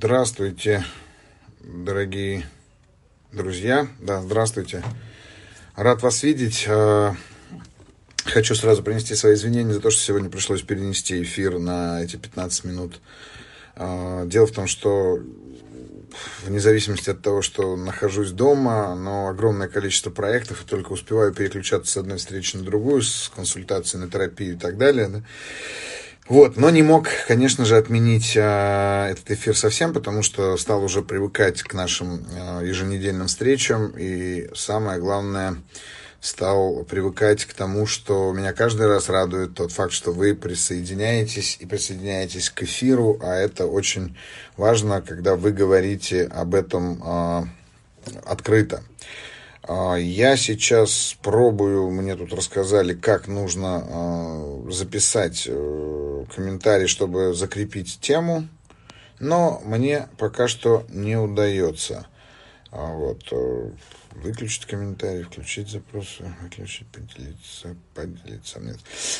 Здравствуйте, дорогие друзья. Да, здравствуйте. Рад вас видеть. А, хочу сразу принести свои извинения за то, что сегодня пришлось перенести эфир на эти 15 минут. А, дело в том, что вне зависимости от того, что нахожусь дома, но огромное количество проектов, и только успеваю переключаться с одной встречи на другую, с консультацией на терапию и так далее. Да? Вот, но не мог, конечно же, отменить а, этот эфир совсем, потому что стал уже привыкать к нашим а, еженедельным встречам, и самое главное, стал привыкать к тому, что меня каждый раз радует тот факт, что вы присоединяетесь и присоединяетесь к эфиру, а это очень важно, когда вы говорите об этом а, открыто. А, я сейчас пробую, мне тут рассказали, как нужно а, записать э, комментарий, чтобы закрепить тему, но мне пока что не удается. А, вот. Выключить комментарий, включить запросы, выключить, поделиться, поделиться. Нет.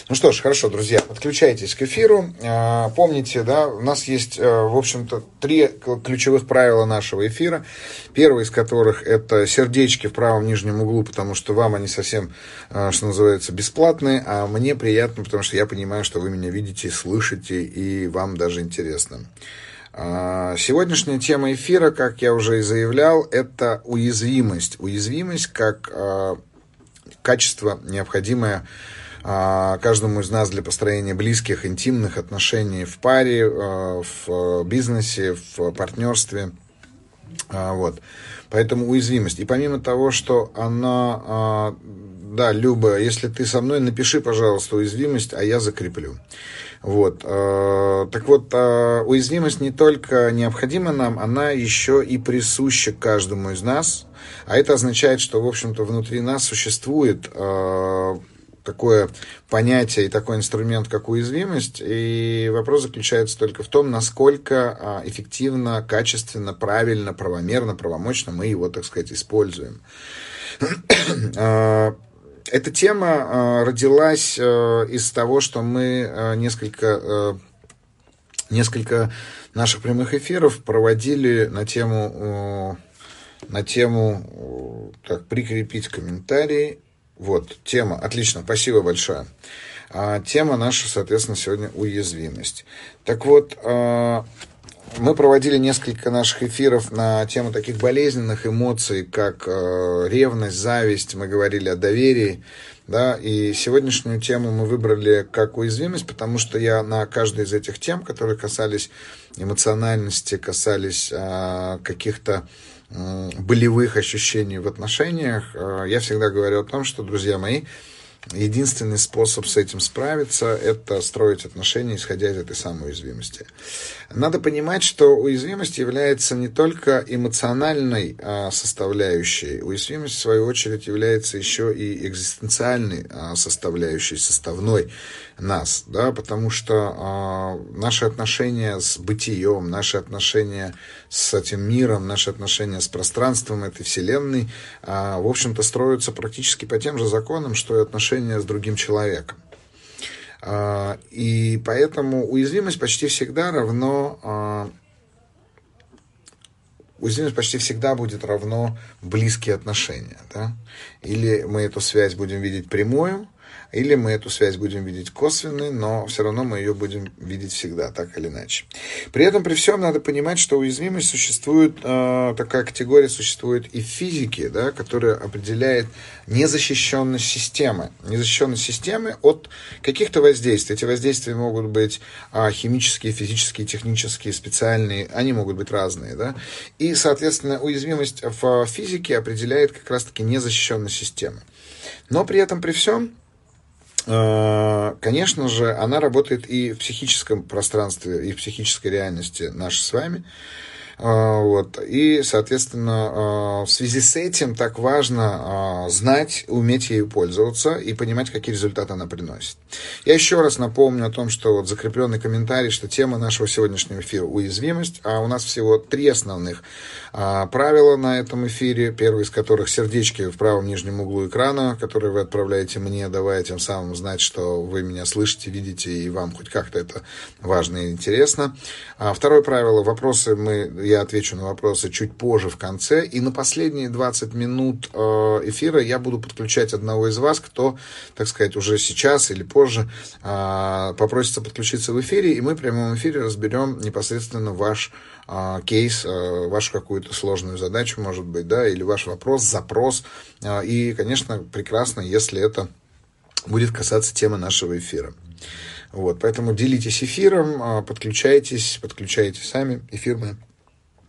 Ну что ж, хорошо, друзья, подключайтесь к эфиру. А, помните, да, у нас есть, э, в общем-то, три ключевых правила нашего эфира. Первое из которых это сердечки в правом нижнем углу, потому что вам они совсем, э, что называется, бесплатные, а мне приятно, потому что я понимаю, что вы меня видите, слышите, и вам даже интересно. А, сегодняшняя тема эфира, как я уже и заявлял, это уязвимость. Уязвимость как а, качество, необходимое а, каждому из нас для построения близких, интимных отношений в паре, в бизнесе, в партнерстве. Вот. Поэтому уязвимость. И помимо того, что она, да, Люба, если ты со мной, напиши, пожалуйста, уязвимость, а я закреплю. Вот. Э, так вот, уязвимость не только необходима нам, она еще и присуща каждому из нас. А это означает, что, в общем-то, внутри нас существует такое понятие и такой инструмент, как уязвимость. И вопрос заключается только в том, насколько эффективно, качественно, правильно, правомерно, правомочно мы его, так сказать, используем. Эта тема э, родилась из того, что мы несколько, несколько наших прямых эфиров проводили на тему, на тему так, прикрепить комментарии. Вот, тема, отлично, спасибо большое. А, тема наша, соответственно, сегодня уязвимость. Так вот, мы проводили несколько наших эфиров на тему таких болезненных эмоций, как э, ревность, зависть. Мы говорили о доверии. Да, и сегодняшнюю тему мы выбрали как уязвимость, потому что я на каждой из этих тем, которые касались эмоциональности, касались э, каких-то болевых ощущений в отношениях, э, я всегда говорю о том, что, друзья мои, единственный способ с этим справиться – это строить отношения, исходя из этой самой уязвимости. Надо понимать, что уязвимость является не только эмоциональной а, составляющей, уязвимость, в свою очередь, является еще и экзистенциальной составляющей, составной нас, да, потому что э, наши отношения с бытием, наши отношения с этим миром, наши отношения с пространством этой вселенной, э, в общем-то, строятся практически по тем же законам, что и отношения с другим человеком. Э, и поэтому уязвимость почти всегда равно э, уязвимость почти всегда будет равно близкие отношения. Да? Или мы эту связь будем видеть прямую, или мы эту связь будем видеть косвенной, но все равно мы ее будем видеть всегда, так или иначе. При этом, при всем, надо понимать, что уязвимость существует, э, такая категория существует и в физике, да, которая определяет незащищенность системы. Незащищенность системы от каких-то воздействий. Эти воздействия могут быть э, химические, физические, технические, специальные, они могут быть разные. Да? И, соответственно, уязвимость в физике определяет как раз-таки незащищенность системы. Но при этом, при всем, конечно же, она работает и в психическом пространстве, и в психической реальности нашей с вами. А, вот. И, соответственно, а, в связи с этим так важно а, знать, уметь ею пользоваться и понимать, какие результаты она приносит. Я еще раз напомню о том, что вот закрепленный комментарий, что тема нашего сегодняшнего эфира – уязвимость, а у нас всего три основных правила на этом эфире, первый из которых – сердечки в правом нижнем углу экрана, которые вы отправляете мне, давая тем самым знать, что вы меня слышите, видите, и вам хоть как-то это важно и интересно. Второе правило, вопросы мы, я отвечу на вопросы чуть позже в конце, и на последние 20 минут э, эфира я буду подключать одного из вас, кто, так сказать, уже сейчас или позже э, попросится подключиться в эфире, и мы в прямом эфире разберем непосредственно ваш а, кейс, вашу какую-то сложную задачу, может быть, да, или ваш вопрос, запрос. И, конечно, прекрасно, если это будет касаться темы нашего эфира. Вот, поэтому делитесь эфиром, подключайтесь, подключайте сами эфир мы,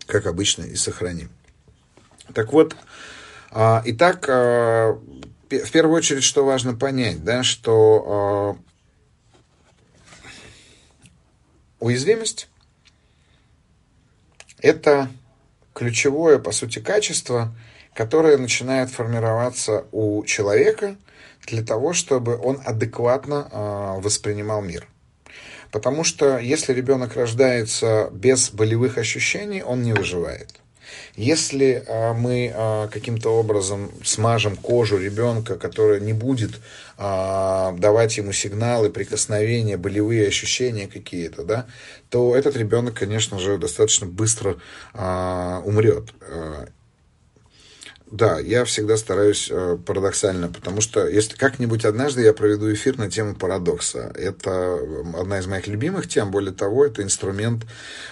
как обычно, и сохраним. Так вот, итак, в первую очередь, что важно понять, да, что уязвимость это ключевое, по сути, качество, которое начинает формироваться у человека для того, чтобы он адекватно э, воспринимал мир. Потому что если ребенок рождается без болевых ощущений, он не выживает. Если а, мы а, каким-то образом смажем кожу ребенка, которая не будет а, давать ему сигналы, прикосновения, болевые ощущения какие-то, да, то этот ребенок, конечно же, достаточно быстро умрет. Да, я всегда стараюсь э, парадоксально, потому что если как-нибудь однажды я проведу эфир на тему парадокса. Это одна из моих любимых тем, более того, это инструмент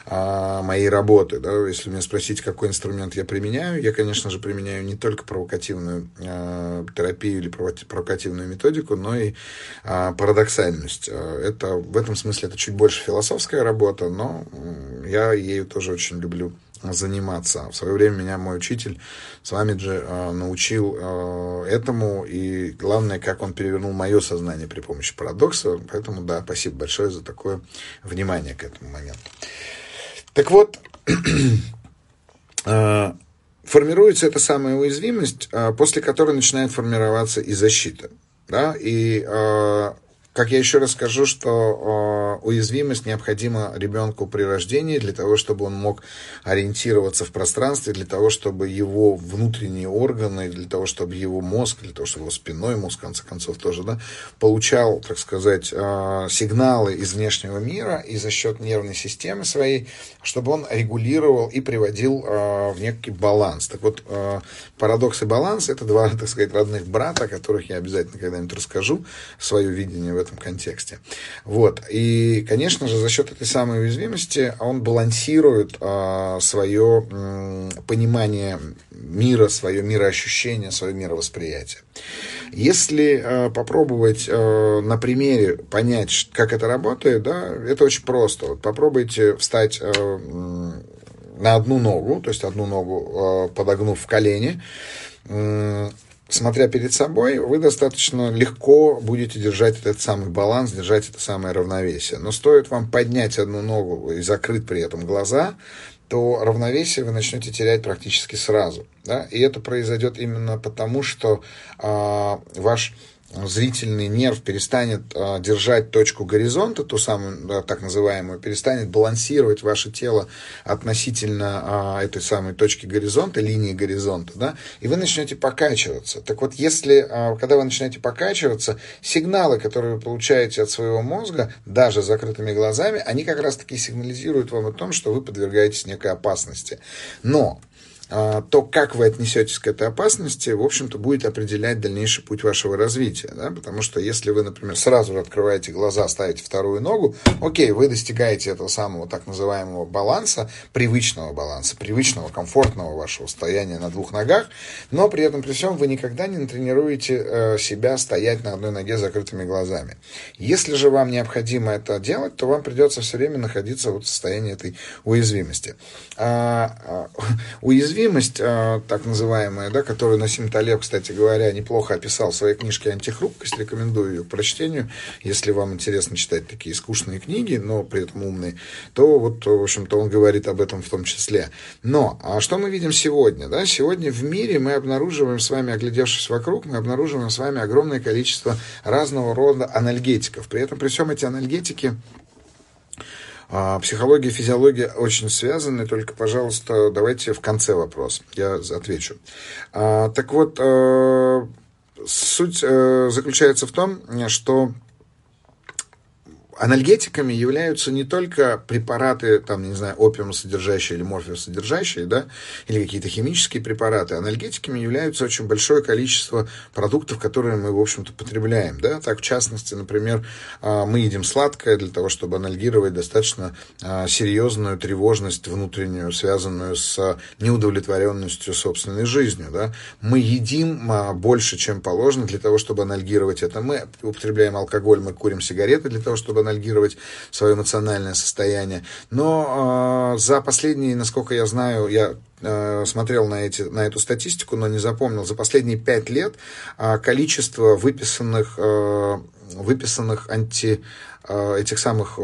э, моей работы. Да? Если меня спросить, какой инструмент я применяю, я, конечно же, применяю не только провокативную э, терапию или провокативную методику, но и э, парадоксальность. Это, в этом смысле это чуть больше философская работа, но я ею тоже очень люблю заниматься. В свое время меня мой учитель с вами же э, научил э, этому, и главное, как он перевернул мое сознание при помощи парадокса. Поэтому, да, спасибо большое за такое внимание к этому моменту. Так вот, э, формируется эта самая уязвимость, после которой начинает формироваться и защита. Да? И как я еще раз скажу, что э, уязвимость необходима ребенку при рождении для того, чтобы он мог ориентироваться в пространстве, для того, чтобы его внутренние органы, для того, чтобы его мозг, для того, чтобы его спиной мозг, в конце концов, тоже, да, получал, так сказать, э, сигналы из внешнего мира и за счет нервной системы своей, чтобы он регулировал и приводил э, в некий баланс. Так вот, э, парадокс и баланс – это два, так сказать, родных брата, о которых я обязательно когда-нибудь расскажу, свое видение в этом контексте. Вот. И, конечно же, за счет этой самой уязвимости он балансирует а, свое м, понимание мира, свое мироощущение, свое мировосприятие. Если э, попробовать э, на примере понять, как это работает, да, это очень просто. Вот попробуйте встать э, на одну ногу, то есть одну ногу э, подогнув в колени, смотря перед собой, вы достаточно легко будете держать этот самый баланс, держать это самое равновесие. Но стоит вам поднять одну ногу и закрыть при этом глаза, то равновесие вы начнете терять практически сразу. Да? И это произойдет именно потому, что э, ваш зрительный нерв перестанет э, держать точку горизонта, ту самую да, так называемую, перестанет балансировать ваше тело относительно э, этой самой точки горизонта, линии горизонта, да, и вы начнете покачиваться. Так вот, если, э, когда вы начинаете покачиваться, сигналы, которые вы получаете от своего мозга, даже закрытыми глазами, они как раз-таки сигнализируют вам о том, что вы подвергаетесь некой опасности. Но то, как вы отнесетесь к этой опасности, в общем-то, будет определять дальнейший путь вашего развития. Да? Потому что если вы, например, сразу же открываете глаза, ставите вторую ногу, окей, вы достигаете этого самого так называемого баланса, привычного баланса, привычного, комфортного вашего состояния на двух ногах, но при этом при всем вы никогда не натренируете э, себя стоять на одной ноге с закрытыми глазами. Если же вам необходимо это делать, то вам придется все время находиться вот в состоянии этой уязвимости. А, а, уязвимость уязвимость, а, так называемая, да, которую Насим Талеб, кстати говоря, неплохо описал в своей книжке «Антихрупкость», рекомендую ее к прочтению, если вам интересно читать такие скучные книги, но при этом умные, то вот, в общем-то, он говорит об этом в том числе. Но, а что мы видим сегодня? Да? Сегодня в мире мы обнаруживаем с вами, оглядевшись вокруг, мы обнаруживаем с вами огромное количество разного рода анальгетиков. При этом, при всем эти анальгетики психология и физиология очень связаны, только, пожалуйста, давайте в конце вопрос, я отвечу. А, так вот, э, суть э, заключается в том, что анальгетиками являются не только препараты, там, не знаю, опиумосодержащие или морфиосодержащие, да, или какие-то химические препараты. Анальгетиками являются очень большое количество продуктов, которые мы, в общем-то, потребляем, да. Так, в частности, например, а, мы едим сладкое для того, чтобы анальгировать достаточно а, серьезную тревожность внутреннюю, связанную с неудовлетворенностью собственной жизнью, да. Мы едим а, больше, чем положено для того, чтобы анальгировать это. Мы употребляем алкоголь, мы курим сигареты для того, чтобы анальгировать свое эмоциональное состояние. Но э, за последние, насколько я знаю, я э, смотрел на, эти, на эту статистику, но не запомнил, за последние пять лет э, количество выписанных, выписанных анти этих самых,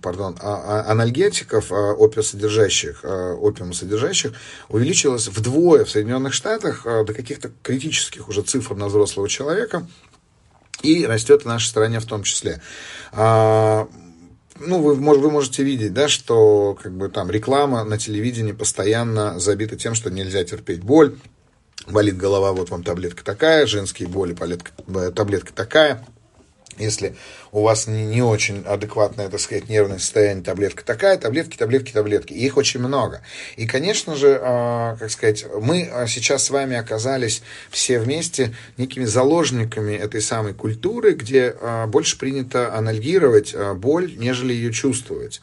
пардон, а, а, анальгетиков, опиосодержащих, опиумосодержащих, увеличилось вдвое в Соединенных Штатах до каких-то критических уже цифр на взрослого человека. И растет в нашей стране в том числе. А, ну, вы, может, вы можете видеть, да, что как бы там реклама на телевидении постоянно забита тем, что нельзя терпеть боль, болит голова, вот вам таблетка такая, женские боли, таблетка такая. Если у вас не, очень адекватное, так сказать, нервное состояние, таблетка такая, таблетки, таблетки, таблетки. И их очень много. И, конечно же, э, как сказать, мы сейчас с вами оказались все вместе некими заложниками этой самой культуры, где э, больше принято анальгировать боль, нежели ее чувствовать.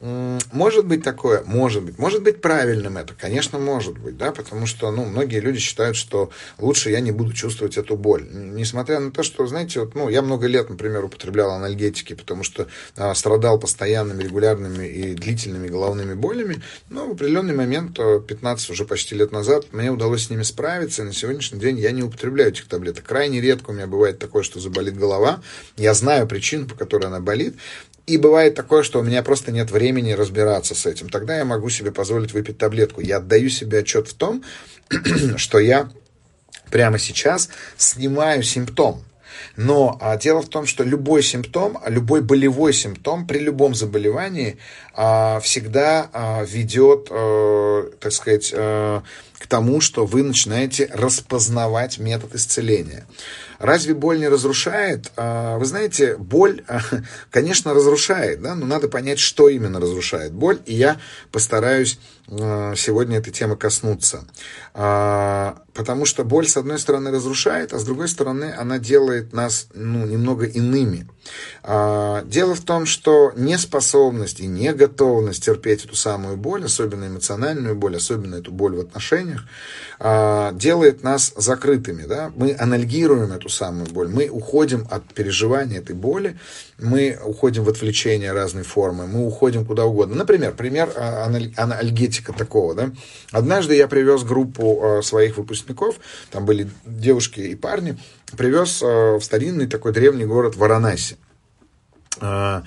Может быть такое? Может быть. Может быть правильным это? Конечно, может быть, да, потому что, ну, многие люди считают, что лучше я не буду чувствовать эту боль. Несмотря на то, что, знаете, вот, ну, я много лет, например, употреблял анальгетики, потому что а, страдал постоянными, регулярными и длительными головными болями, но в определенный момент, 15 уже почти лет назад, мне удалось с ними справиться, и на сегодняшний день я не употребляю этих таблеток. Крайне редко у меня бывает такое, что заболит голова. Я знаю причину, по которой она болит, и бывает такое, что у меня просто нет времени разбираться с этим. Тогда я могу себе позволить выпить таблетку. Я отдаю себе отчет в том, что я прямо сейчас снимаю симптом. Но а, дело в том, что любой симптом, любой болевой симптом при любом заболевании а, всегда а, ведет, а, так сказать, а, к тому, что вы начинаете распознавать метод исцеления. Разве боль не разрушает? А, вы знаете, боль, а, конечно, разрушает, да, но надо понять, что именно разрушает боль, и я постараюсь а, сегодня этой темы коснуться. Потому что боль, с одной стороны, разрушает, а с другой стороны, она делает нас ну, немного иными. Дело в том, что неспособность и неготовность терпеть эту самую боль, особенно эмоциональную боль, особенно эту боль в отношениях, делает нас закрытыми. Да? Мы анальгируем эту самую боль. Мы уходим от переживания этой боли, мы уходим в отвлечение разной формы, мы уходим куда угодно. Например, пример а, анальгетика такого. Да? Однажды я привез группу а, своих выпускников, там были девушки и парни, привез а, в старинный такой древний город Варанаси. uh,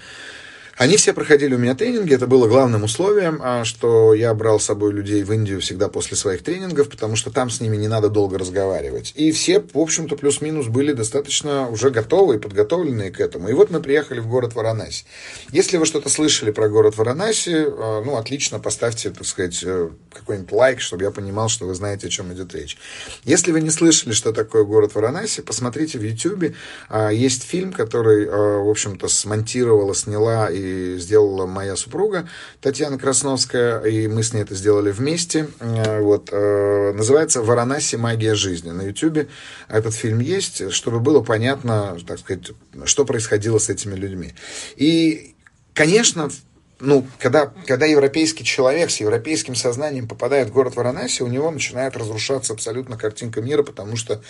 Они все проходили у меня тренинги, это было главным условием, а, что я брал с собой людей в Индию всегда после своих тренингов, потому что там с ними не надо долго разговаривать. И все, в общем-то, плюс-минус были достаточно уже готовы и подготовленные к этому. И вот мы приехали в город Варанаси. Если вы что-то слышали про город Варанаси, а, ну, отлично, поставьте, так сказать, э, какой-нибудь лайк, чтобы я понимал, что вы знаете, о чем идет речь. Если вы не слышали, что такое город Варанаси, посмотрите в YouTube. А, есть фильм, который, в общем-то, смонтировала, сняла и сделала моя супруга Татьяна Красновская, и мы с ней это сделали вместе. Э, вот, э, называется «Варанаси. Магия жизни». На YouTube этот фильм есть, чтобы было понятно, так сказать, что происходило с этими людьми. И, конечно, ну, когда, когда европейский человек с европейским сознанием попадает в город Варанаси, у него начинает разрушаться абсолютно картинка мира, потому что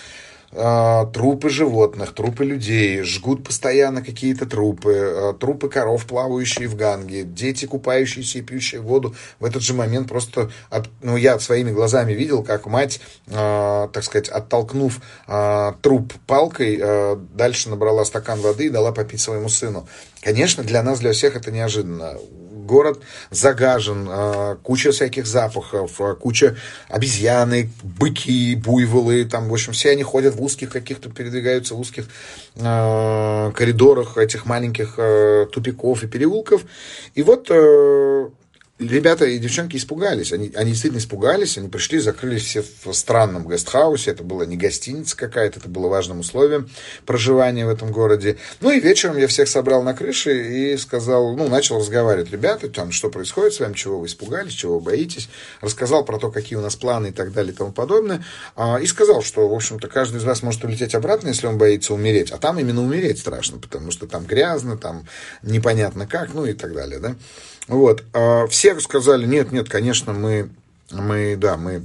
трупы животных, трупы людей, жгут постоянно какие-то трупы, а, трупы коров, плавающие в ганге, дети, купающиеся и пьющие воду. В этот же момент просто, от, ну, я своими глазами видел, как мать, э, так сказать, оттолкнув э, труп палкой, э, дальше набрала стакан воды и дала попить своему сыну. Конечно, для нас, для всех это неожиданно город загажен, а, куча всяких запахов, а, куча обезьяны, быки, буйволы, там, в общем, все они ходят в узких каких-то, передвигаются в узких а, коридорах этих маленьких тупиков и переулков. И вот э, ребята и девчонки испугались. Они, они действительно испугались, они пришли, закрылись все в странном гестхаусе. Это была не гостиница какая-то, это было важным условием проживания в этом городе. Ну и вечером я всех собрал на крыше и сказал, ну, начал разговаривать. Ребята, там, что происходит с вами, чего вы испугались, чего вы боитесь. Рассказал про то, какие у нас планы и так далее и тому подобное. А, и сказал, что, в общем-то, каждый из вас может улететь обратно, если он боится умереть. А там именно умереть страшно, потому что там грязно, там непонятно как, ну и так далее, да. Вот. А все сказали, нет, нет, конечно, мы, мы да, мы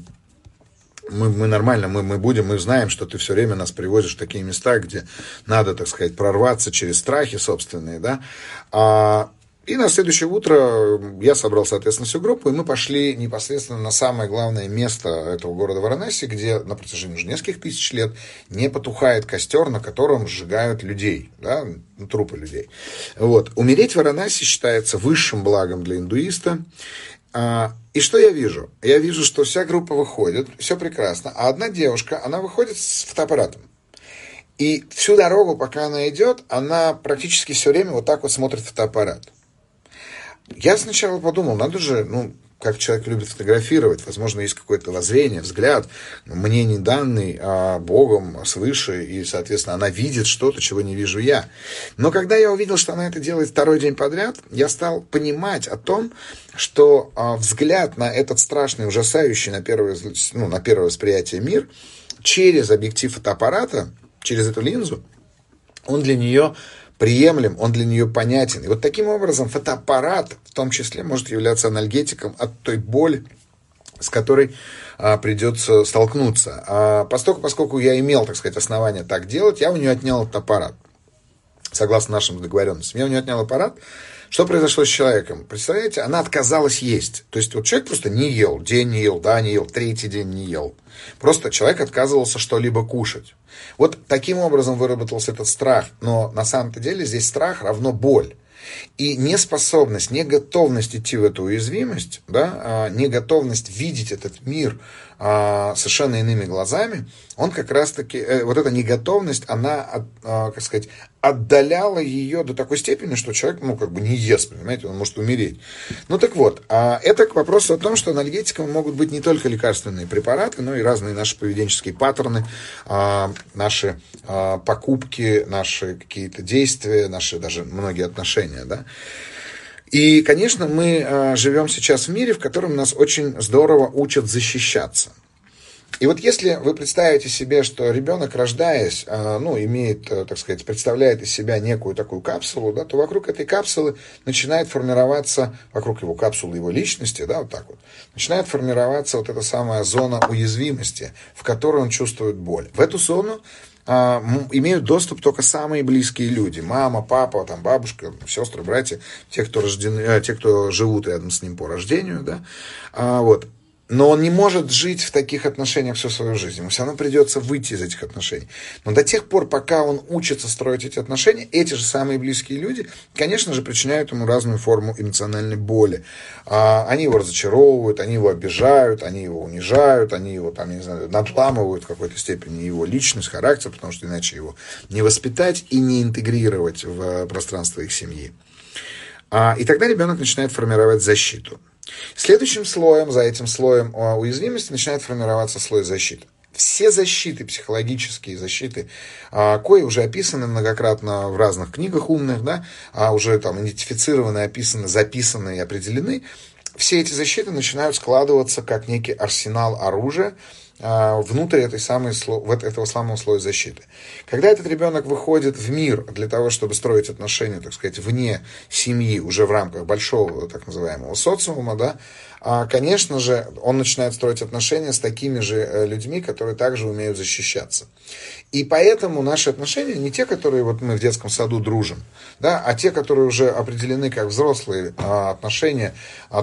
мы, мы нормально, мы, мы будем, мы знаем, что ты все время нас привозишь в такие места, где надо, так сказать, прорваться через страхи собственные, да. А, и на следующее утро я собрал, соответственно, всю группу, и мы пошли непосредственно на самое главное место этого города Варанаси, где на протяжении уже нескольких тысяч лет не потухает костер, на котором сжигают людей, да, трупы людей. Вот. Умереть в Варанаси считается высшим благом для индуиста. А, и что я вижу? Я вижу, что вся группа выходит, все прекрасно, а одна девушка, она выходит с фотоаппаратом. И всю дорогу, пока она идет, она практически все время вот так вот смотрит фотоаппарат. Я сначала подумал, надо же, ну, как человек любит фотографировать, возможно, есть какое-то воззрение, взгляд, мне не данный а Богом свыше, и, соответственно, она видит что-то, чего не вижу я. Но когда я увидел, что она это делает второй день подряд, я стал понимать о том, что а, взгляд на этот страшный, ужасающий на первое, ну, на первое восприятие мир через объектив фотоаппарата, через эту линзу, он для нее приемлем, он для нее понятен. И вот таким образом фотоаппарат в том числе может являться анальгетиком от той боли, с которой а, придется столкнуться. А, поскольку, поскольку я имел, так сказать, основания так делать, я у нее отнял этот аппарат. Согласно нашим договоренностям. Я у нее отнял аппарат, что произошло с человеком? Представляете, она отказалась есть. То есть вот человек просто не ел, день не ел, да, не ел, третий день не ел. Просто человек отказывался что-либо кушать. Вот таким образом выработался этот страх. Но на самом-то деле здесь страх равно боль. И неспособность, неготовность идти в эту уязвимость, да, а, неготовность видеть этот мир а, совершенно иными глазами, он как раз-таки, э, вот эта неготовность, она, а, как сказать, отдаляла ее до такой степени, что человек, ну, как бы не ест, понимаете, он может умереть. Ну, так вот, а это к вопросу о том, что анальгетиком могут быть не только лекарственные препараты, но и разные наши поведенческие паттерны, наши покупки, наши какие-то действия, наши даже многие отношения, да. И, конечно, мы э, живем сейчас в мире, в котором нас очень здорово учат защищаться. И вот если вы представите себе, что ребенок, рождаясь, э, ну, имеет, э, так сказать, представляет из себя некую такую капсулу, да, то вокруг этой капсулы начинает формироваться, вокруг его капсулы его личности, да, вот так вот, начинает формироваться вот эта самая зона уязвимости, в которой он чувствует боль. В эту зону а, имеют доступ только самые близкие люди. Мама, папа, там, бабушка, сестры, братья, те, кто, рождены, э, те, кто живут рядом с ним по рождению. Да? А, вот но он не может жить в таких отношениях всю свою жизнь. Ему все равно придется выйти из этих отношений. Но до тех пор, пока он учится строить эти отношения, эти же самые близкие люди, конечно же, причиняют ему разную форму эмоциональной боли. А, они его разочаровывают, они его обижают, они его унижают, они его, там, не знаю, надламывают в какой-то степени его личность, характер, потому что иначе его не воспитать и не интегрировать в пространство их семьи. А, и тогда ребенок начинает формировать защиту. Следующим слоем, за этим слоем а, уязвимости начинает формироваться слой защиты. Все защиты, психологические защиты, а, кои уже описаны многократно в разных книгах умных, да, а уже там идентифицированы, описаны, записаны и определены, все эти защиты начинают складываться как некий арсенал оружия, внутрь этой самой, этого самого слоя защиты. Когда этот ребенок выходит в мир для того, чтобы строить отношения, так сказать, вне семьи, уже в рамках большого так называемого социума, да, а, конечно же, он начинает строить отношения с такими же э, людьми, которые также умеют защищаться. И поэтому наши отношения не те, которые вот мы в детском саду дружим, да, а те, которые уже определены как взрослые а, отношения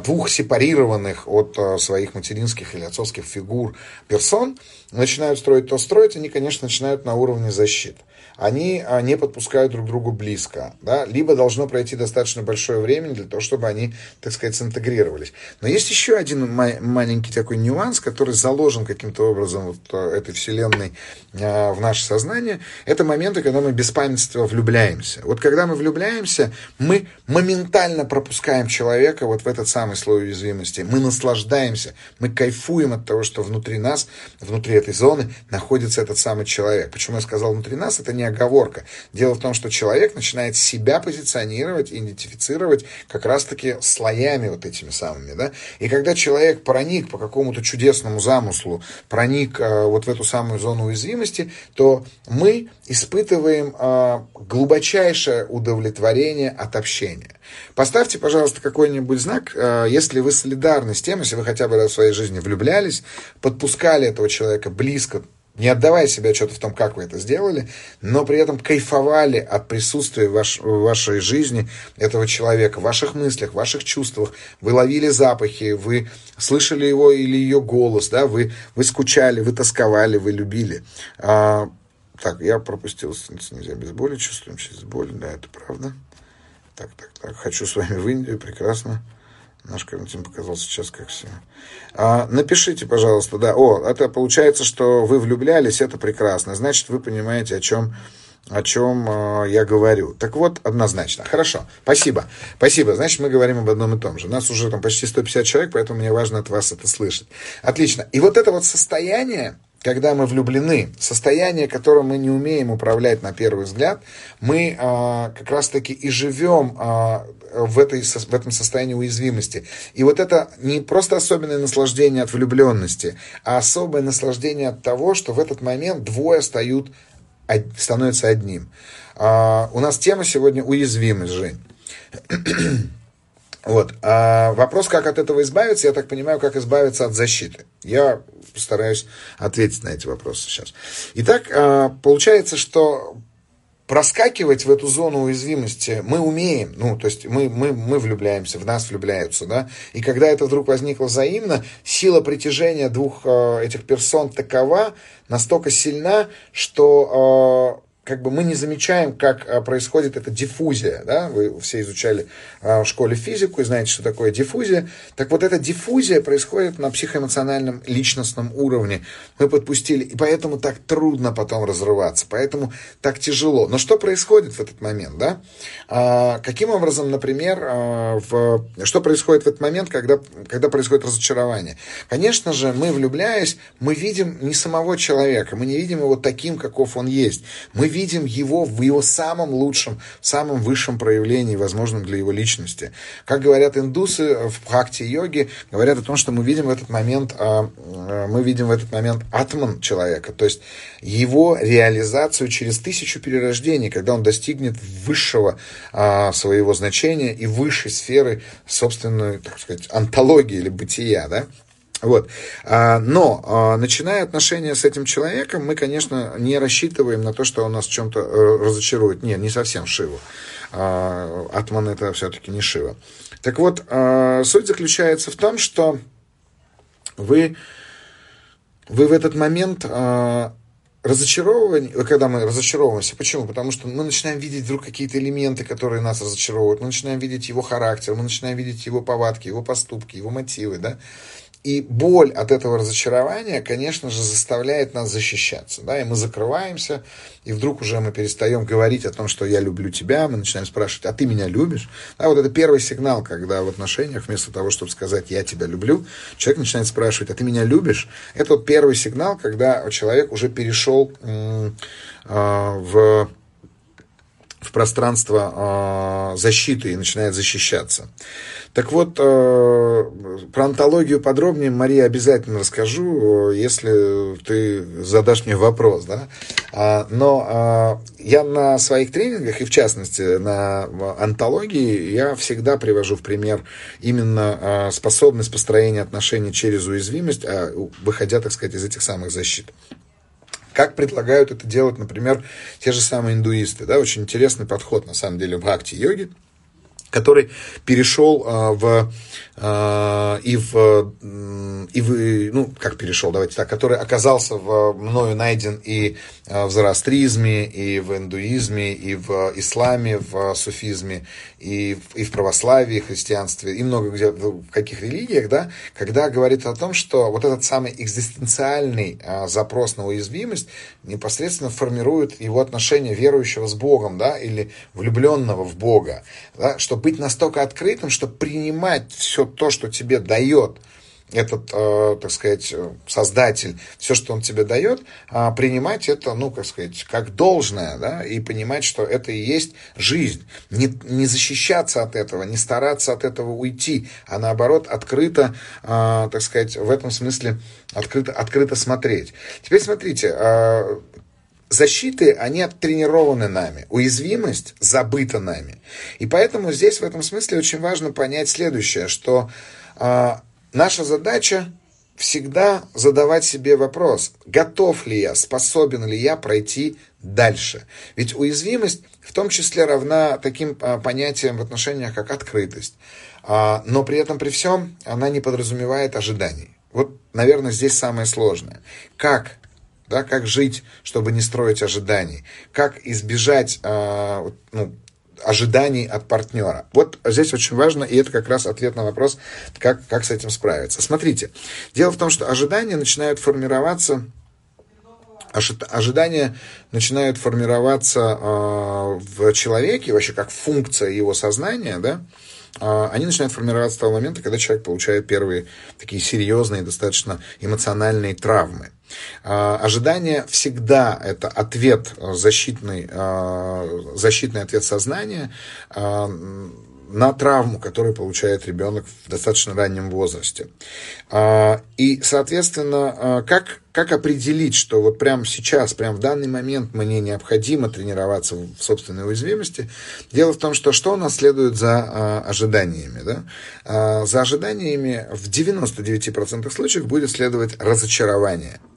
двух сепарированных от своих материнских или отцовских фигур персон начинают строить то строить, они, конечно, начинают на уровне защиты они а, не подпускают друг другу близко, да, либо должно пройти достаточно большое время для того, чтобы они, так сказать, синтегрировались. Но есть еще один маленький такой нюанс, который заложен каким-то образом вот этой вселенной а, в наше сознание. Это моменты, когда мы без памятства влюбляемся. Вот когда мы влюбляемся, мы моментально пропускаем человека вот в этот самый слой уязвимости. Мы наслаждаемся, мы кайфуем от того, что внутри нас, внутри этой зоны находится этот самый человек. Почему я сказал внутри нас? Это не оговорка. Дело в том, что человек начинает себя позиционировать, идентифицировать как раз-таки слоями вот этими самыми, да. И когда человек проник по какому-то чудесному замыслу, проник э, вот в эту самую зону уязвимости, то мы испытываем э, глубочайшее удовлетворение от общения. Поставьте, пожалуйста, какой-нибудь знак, э, если вы солидарны с тем, если вы хотя бы в своей жизни влюблялись, подпускали этого человека близко не отдавая себе отчета в том, как вы это сделали, но при этом кайфовали от присутствия ваш, в вашей жизни этого человека, в ваших мыслях, в ваших чувствах. Вы ловили запахи, вы слышали его или ее голос, да, вы, вы скучали, вы тосковали, вы любили. А, так, я пропустил нельзя без боли, чувствуем через боль, да, это правда. Так, так, так, хочу с вами в Индию, прекрасно. Наш карантин показал сейчас как все. А, напишите, пожалуйста, да. О, это получается, что вы влюблялись, это прекрасно. Значит, вы понимаете, о чем о чем э, я говорю. Так вот, однозначно. Хорошо, спасибо. Спасибо. Значит, мы говорим об одном и том же. У нас уже там почти 150 человек, поэтому мне важно от вас это слышать. Отлично. И вот это вот состояние, когда мы влюблены, состояние, которым мы не умеем управлять на первый взгляд, мы а, как раз-таки и живем а, в, этой, в этом состоянии уязвимости. И вот это не просто особенное наслаждение от влюбленности, а особое наслаждение от того, что в этот момент двое стают, становятся одним. А, у нас тема сегодня уязвимость, Жень. Вот. А вопрос, как от этого избавиться, я так понимаю, как избавиться от защиты. Я постараюсь ответить на эти вопросы сейчас. Итак, а, получается, что проскакивать в эту зону уязвимости мы умеем, ну, то есть мы, мы, мы влюбляемся, в нас влюбляются, да, и когда это вдруг возникло взаимно, сила притяжения двух э, этих персон такова, настолько сильна, что э, как бы мы не замечаем, как а, происходит эта диффузия. Да? Вы все изучали а, в школе физику и знаете, что такое диффузия. Так вот, эта диффузия происходит на психоэмоциональном личностном уровне. Мы подпустили, и поэтому так трудно потом разрываться, поэтому так тяжело. Но что происходит в этот момент? Да? А, каким образом, например, в... что происходит в этот момент, когда, когда происходит разочарование? Конечно же, мы, влюбляясь, мы видим не самого человека, мы не видим его таким, каков он есть. Мы видим его в его самом лучшем, самом высшем проявлении, возможном для его личности. Как говорят индусы в практе йоги, говорят о том, что мы видим в этот момент, а, а, мы видим в этот момент атман человека, то есть его реализацию через тысячу перерождений, когда он достигнет высшего а, своего значения и высшей сферы собственной, так сказать, антологии или бытия, да, вот. А, но, а, начиная отношения с этим человеком, мы, конечно, не рассчитываем на то, что он нас чем-то э, разочарует. Нет, не совсем Шиву. А, Атман это все-таки не Шива. Так вот, суть заключается в том, что вы, вы в этот момент разочаровывание, когда мы разочаровываемся, почему? Потому что мы начинаем видеть вдруг какие-то элементы, которые нас разочаровывают, мы начинаем видеть его характер, мы начинаем видеть его повадки, его поступки, его мотивы, да, и боль от этого разочарования, конечно же, заставляет нас защищаться. Да? И мы закрываемся, и вдруг уже мы перестаем говорить о том, что я люблю тебя, мы начинаем спрашивать, а ты меня любишь? Да, вот это первый сигнал, когда в отношениях вместо того, чтобы сказать я тебя люблю, человек начинает спрашивать, а ты меня любишь? Это вот первый сигнал, когда человек уже перешел э, в в пространство э, защиты и начинает защищаться. Так вот, э, про антологию подробнее, Мария, обязательно расскажу, если ты задашь мне вопрос. Да? А, но э, я на своих тренингах, и в частности на антологии, я всегда привожу в пример именно э, способность построения отношений через уязвимость, выходя, так сказать, из этих самых защит. Как предлагают это делать, например, те же самые индуисты. Да? Очень интересный подход, на самом деле, в бхакти-йоге, который перешел а, в, а, и в и вы, ну, как перешел, давайте так, который оказался в, мною найден и в зороастризме, и в индуизме, и в исламе, в суфизме, и в, и в православии, христианстве, и много где, в каких религиях, да, когда говорит о том, что вот этот самый экзистенциальный а, запрос на уязвимость непосредственно формирует его отношение верующего с Богом, да, или влюбленного в Бога, да, что быть настолько открытым, что принимать все то, что тебе дает этот, э, так сказать, создатель, все, что он тебе дает, э, принимать это, ну, как сказать, как должное, да, и понимать, что это и есть жизнь. Не, не защищаться от этого, не стараться от этого уйти, а наоборот, открыто, э, так сказать, в этом смысле, открыто, открыто смотреть. Теперь смотрите, э, защиты, они оттренированы нами. Уязвимость забыта нами. И поэтому здесь в этом смысле очень важно понять следующее, что э, Наша задача всегда задавать себе вопрос, готов ли я, способен ли я пройти дальше. Ведь уязвимость в том числе равна таким а, понятиям в отношениях, как открытость. А, но при этом, при всем, она не подразумевает ожиданий. Вот, наверное, здесь самое сложное. Как да, как жить, чтобы не строить ожиданий, как избежать а, ну, ожиданий от партнера. Вот здесь очень важно, и это как раз ответ на вопрос, как, как с этим справиться. Смотрите, дело в том, что ожидания начинают формироваться ожидания начинают формироваться э, в человеке, вообще как функция его сознания, да, э, они начинают формироваться с того момента, когда человек получает первые такие серьезные, достаточно эмоциональные травмы. А, ожидание всегда это ответ защитный, а, защитный ответ сознания а, на травму, которую получает ребенок в достаточно раннем возрасте. И, соответственно, как, как определить, что вот прямо сейчас, прямо в данный момент мне необходимо тренироваться в собственной уязвимости? Дело в том, что что у нас следует за ожиданиями? Да? За ожиданиями в 99% случаев будет следовать разочарование –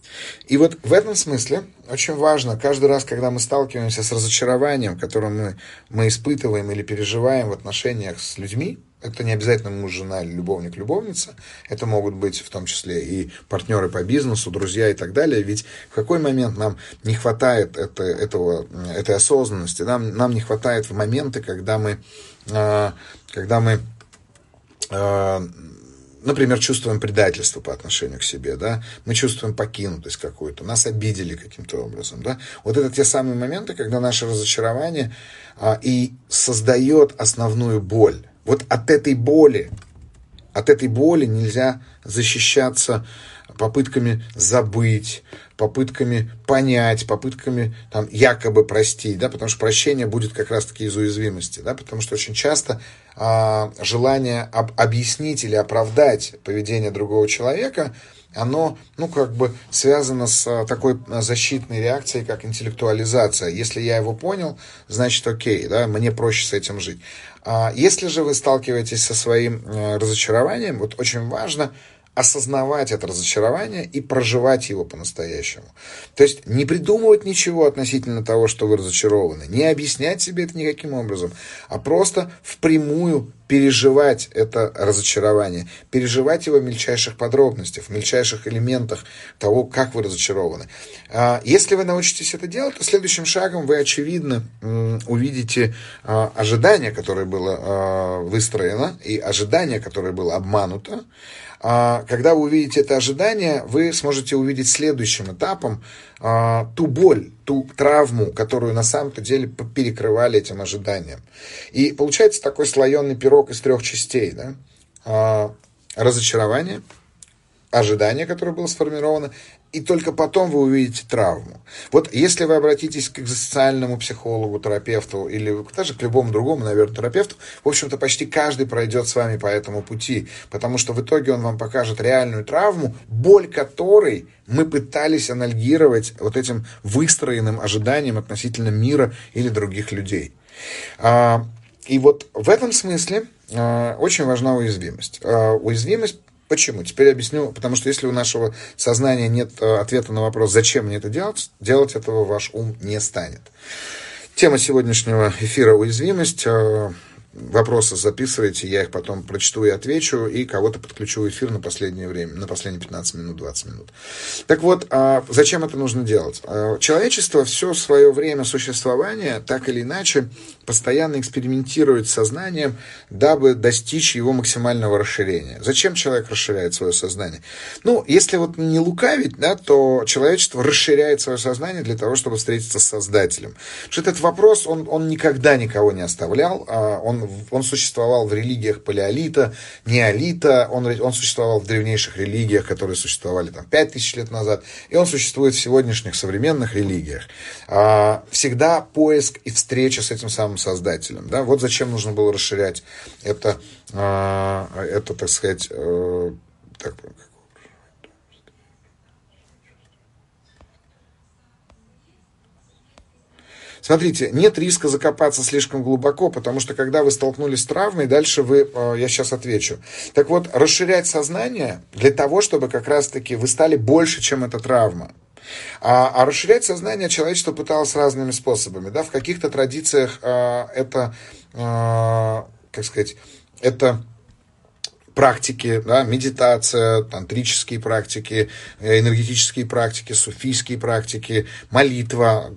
и вот в этом смысле очень важно, каждый раз, когда мы сталкиваемся с разочарованием, которое мы, мы испытываем или переживаем в отношениях с людьми, это не обязательно муж, жена или любовник, любовница. Это могут быть в том числе и партнеры по бизнесу, друзья и так далее. Ведь в какой момент нам не хватает это, этого, этой осознанности, нам, нам не хватает в моменты, когда мы, а, когда мы а, например, чувствуем предательство по отношению к себе, да, мы чувствуем покинутость какую-то, нас обидели каким-то образом, да. Вот это те самые моменты, когда наше разочарование а, и создает основную боль. Вот от этой боли, от этой боли нельзя защищаться попытками забыть, попытками понять, попытками там, якобы простить, да, потому что прощение будет как раз-таки из уязвимости, да, потому что очень часто а, желание об, объяснить или оправдать поведение другого человека, оно, ну, как бы связано с а, такой защитной реакцией, как интеллектуализация. Если я его понял, значит, окей, да, мне проще с этим жить. А если же вы сталкиваетесь со своим э, разочарованием, вот очень важно осознавать это разочарование и проживать его по-настоящему. То есть не придумывать ничего относительно того, что вы разочарованы, не объяснять себе это никаким образом, а просто впрямую переживать это разочарование, переживать его в мельчайших подробностях, в мельчайших элементах того, как вы разочарованы. А, если вы научитесь это делать, то следующим шагом вы, очевидно, увидите а, ожидание, которое было а, выстроено, и ожидание, которое было обмануто, когда вы увидите это ожидание, вы сможете увидеть следующим этапом а, ту боль, ту травму, которую на самом-то деле перекрывали этим ожиданием. И получается такой слоеный пирог из трех частей. Да? А, разочарование, ожидание, которое было сформировано, и только потом вы увидите травму. Вот если вы обратитесь к экзистенциальному психологу, терапевту или даже к любому другому, наверное, терапевту, в общем-то, почти каждый пройдет с вами по этому пути, потому что в итоге он вам покажет реальную травму, боль которой мы пытались анальгировать вот этим выстроенным ожиданием относительно мира или других людей. А, и вот в этом смысле а, очень важна уязвимость. А, уязвимость Почему? Теперь объясню. Потому что если у нашего сознания нет э, ответа на вопрос, зачем мне это делать, делать этого ваш ум не станет. Тема сегодняшнего эфира – уязвимость. Э, вопросы записывайте, я их потом прочту и отвечу, и кого-то подключу в эфир на последнее время, на последние 15 минут, 20 минут. Так вот, а зачем это нужно делать? А, человечество все свое время существования, так или иначе, постоянно экспериментирует с сознанием, дабы достичь его максимального расширения. Зачем человек расширяет свое сознание? Ну, если вот не лукавить, да, то человечество расширяет свое сознание для того, чтобы встретиться с Создателем. Что этот вопрос, он, он никогда никого не оставлял, а он, он существовал в религиях палеолита, неолита, он, он существовал в древнейших религиях, которые существовали там 5000 лет назад, и он существует в сегодняшних современных религиях. А, всегда поиск и встреча с этим самым Создателем. Да? Вот зачем нужно было расширять это, а, это так сказать, э, так, Смотрите, нет риска закопаться слишком глубоко, потому что когда вы столкнулись с травмой, дальше вы, э, я сейчас отвечу. Так вот, расширять сознание для того, чтобы как раз-таки вы стали больше, чем эта травма. А, а расширять сознание человечество пыталось разными способами. Да? В каких-то традициях а, это, а, как сказать, это практики, да, медитация, тантрические практики, э, энергетические практики, суфийские практики, молитва,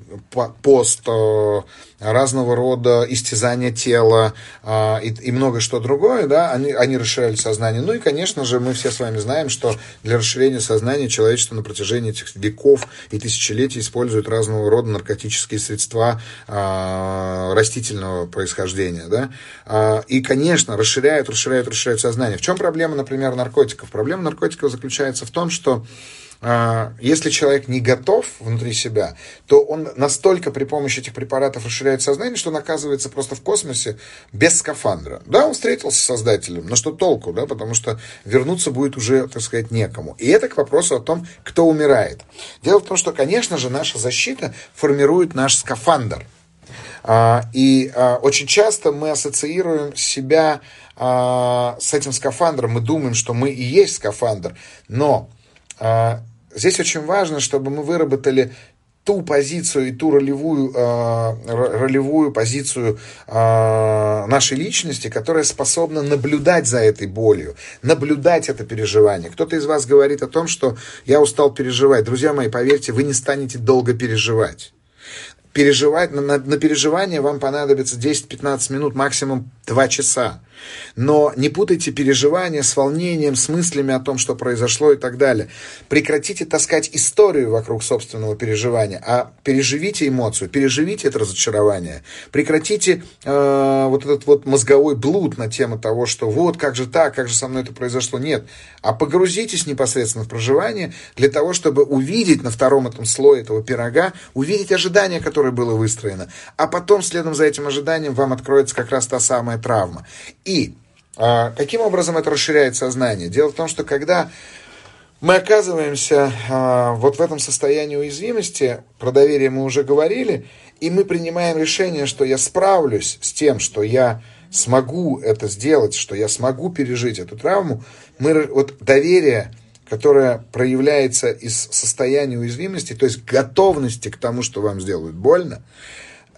пост, э, разного рода истязания тела а, и, и много что другое, да, они, они расширяли сознание. Ну и, конечно же, мы все с вами знаем, что для расширения сознания человечество на протяжении этих веков и тысячелетий использует разного рода наркотические средства а, растительного происхождения, да, а, и, конечно, расширяют, расширяют, расширяют сознание. В чем проблема, например, наркотиков? Проблема наркотиков заключается в том, что если человек не готов внутри себя, то он настолько при помощи этих препаратов расширяет сознание, что он оказывается просто в космосе без скафандра. Да, он встретился с Создателем, но что толку, да, потому что вернуться будет уже, так сказать, некому. И это к вопросу о том, кто умирает. Дело в том, что, конечно же, наша защита формирует наш скафандр. А, и а, очень часто мы ассоциируем себя с этим скафандром, мы думаем, что мы и есть скафандр, но здесь очень важно, чтобы мы выработали ту позицию и ту ролевую, э, ролевую позицию э, нашей личности, которая способна наблюдать за этой болью, наблюдать это переживание. Кто-то из вас говорит о том, что я устал переживать. Друзья мои, поверьте, вы не станете долго переживать. Переживать, на, на, на переживание вам понадобится 10-15 минут, максимум 2 часа. Но не путайте переживания с волнением, с мыслями о том, что произошло и так далее. Прекратите таскать историю вокруг собственного переживания, а переживите эмоцию, переживите это разочарование. Прекратите э, вот этот вот мозговой блуд на тему того, что вот как же так, как же со мной это произошло. Нет. А погрузитесь непосредственно в проживание для того, чтобы увидеть на втором этом слое этого пирога, увидеть ожидание, которое было выстроено. А потом, следом за этим ожиданием, вам откроется как раз та самая травма. И а, каким образом это расширяет сознание? Дело в том, что когда мы оказываемся а, вот в этом состоянии уязвимости, про доверие мы уже говорили, и мы принимаем решение, что я справлюсь с тем, что я смогу это сделать, что я смогу пережить эту травму, мы, вот доверие, которое проявляется из состояния уязвимости, то есть готовности к тому, что вам сделают больно,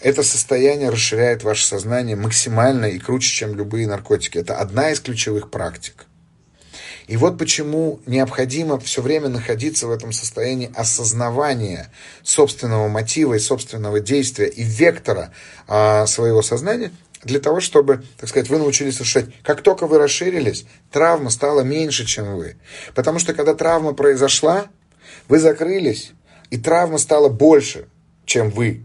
это состояние расширяет ваше сознание максимально и круче, чем любые наркотики. Это одна из ключевых практик. И вот почему необходимо все время находиться в этом состоянии осознавания собственного мотива и собственного действия и вектора а, своего сознания, для того, чтобы, так сказать, вы научились решать. Как только вы расширились, травма стала меньше, чем вы. Потому что когда травма произошла, вы закрылись, и травма стала больше, чем вы.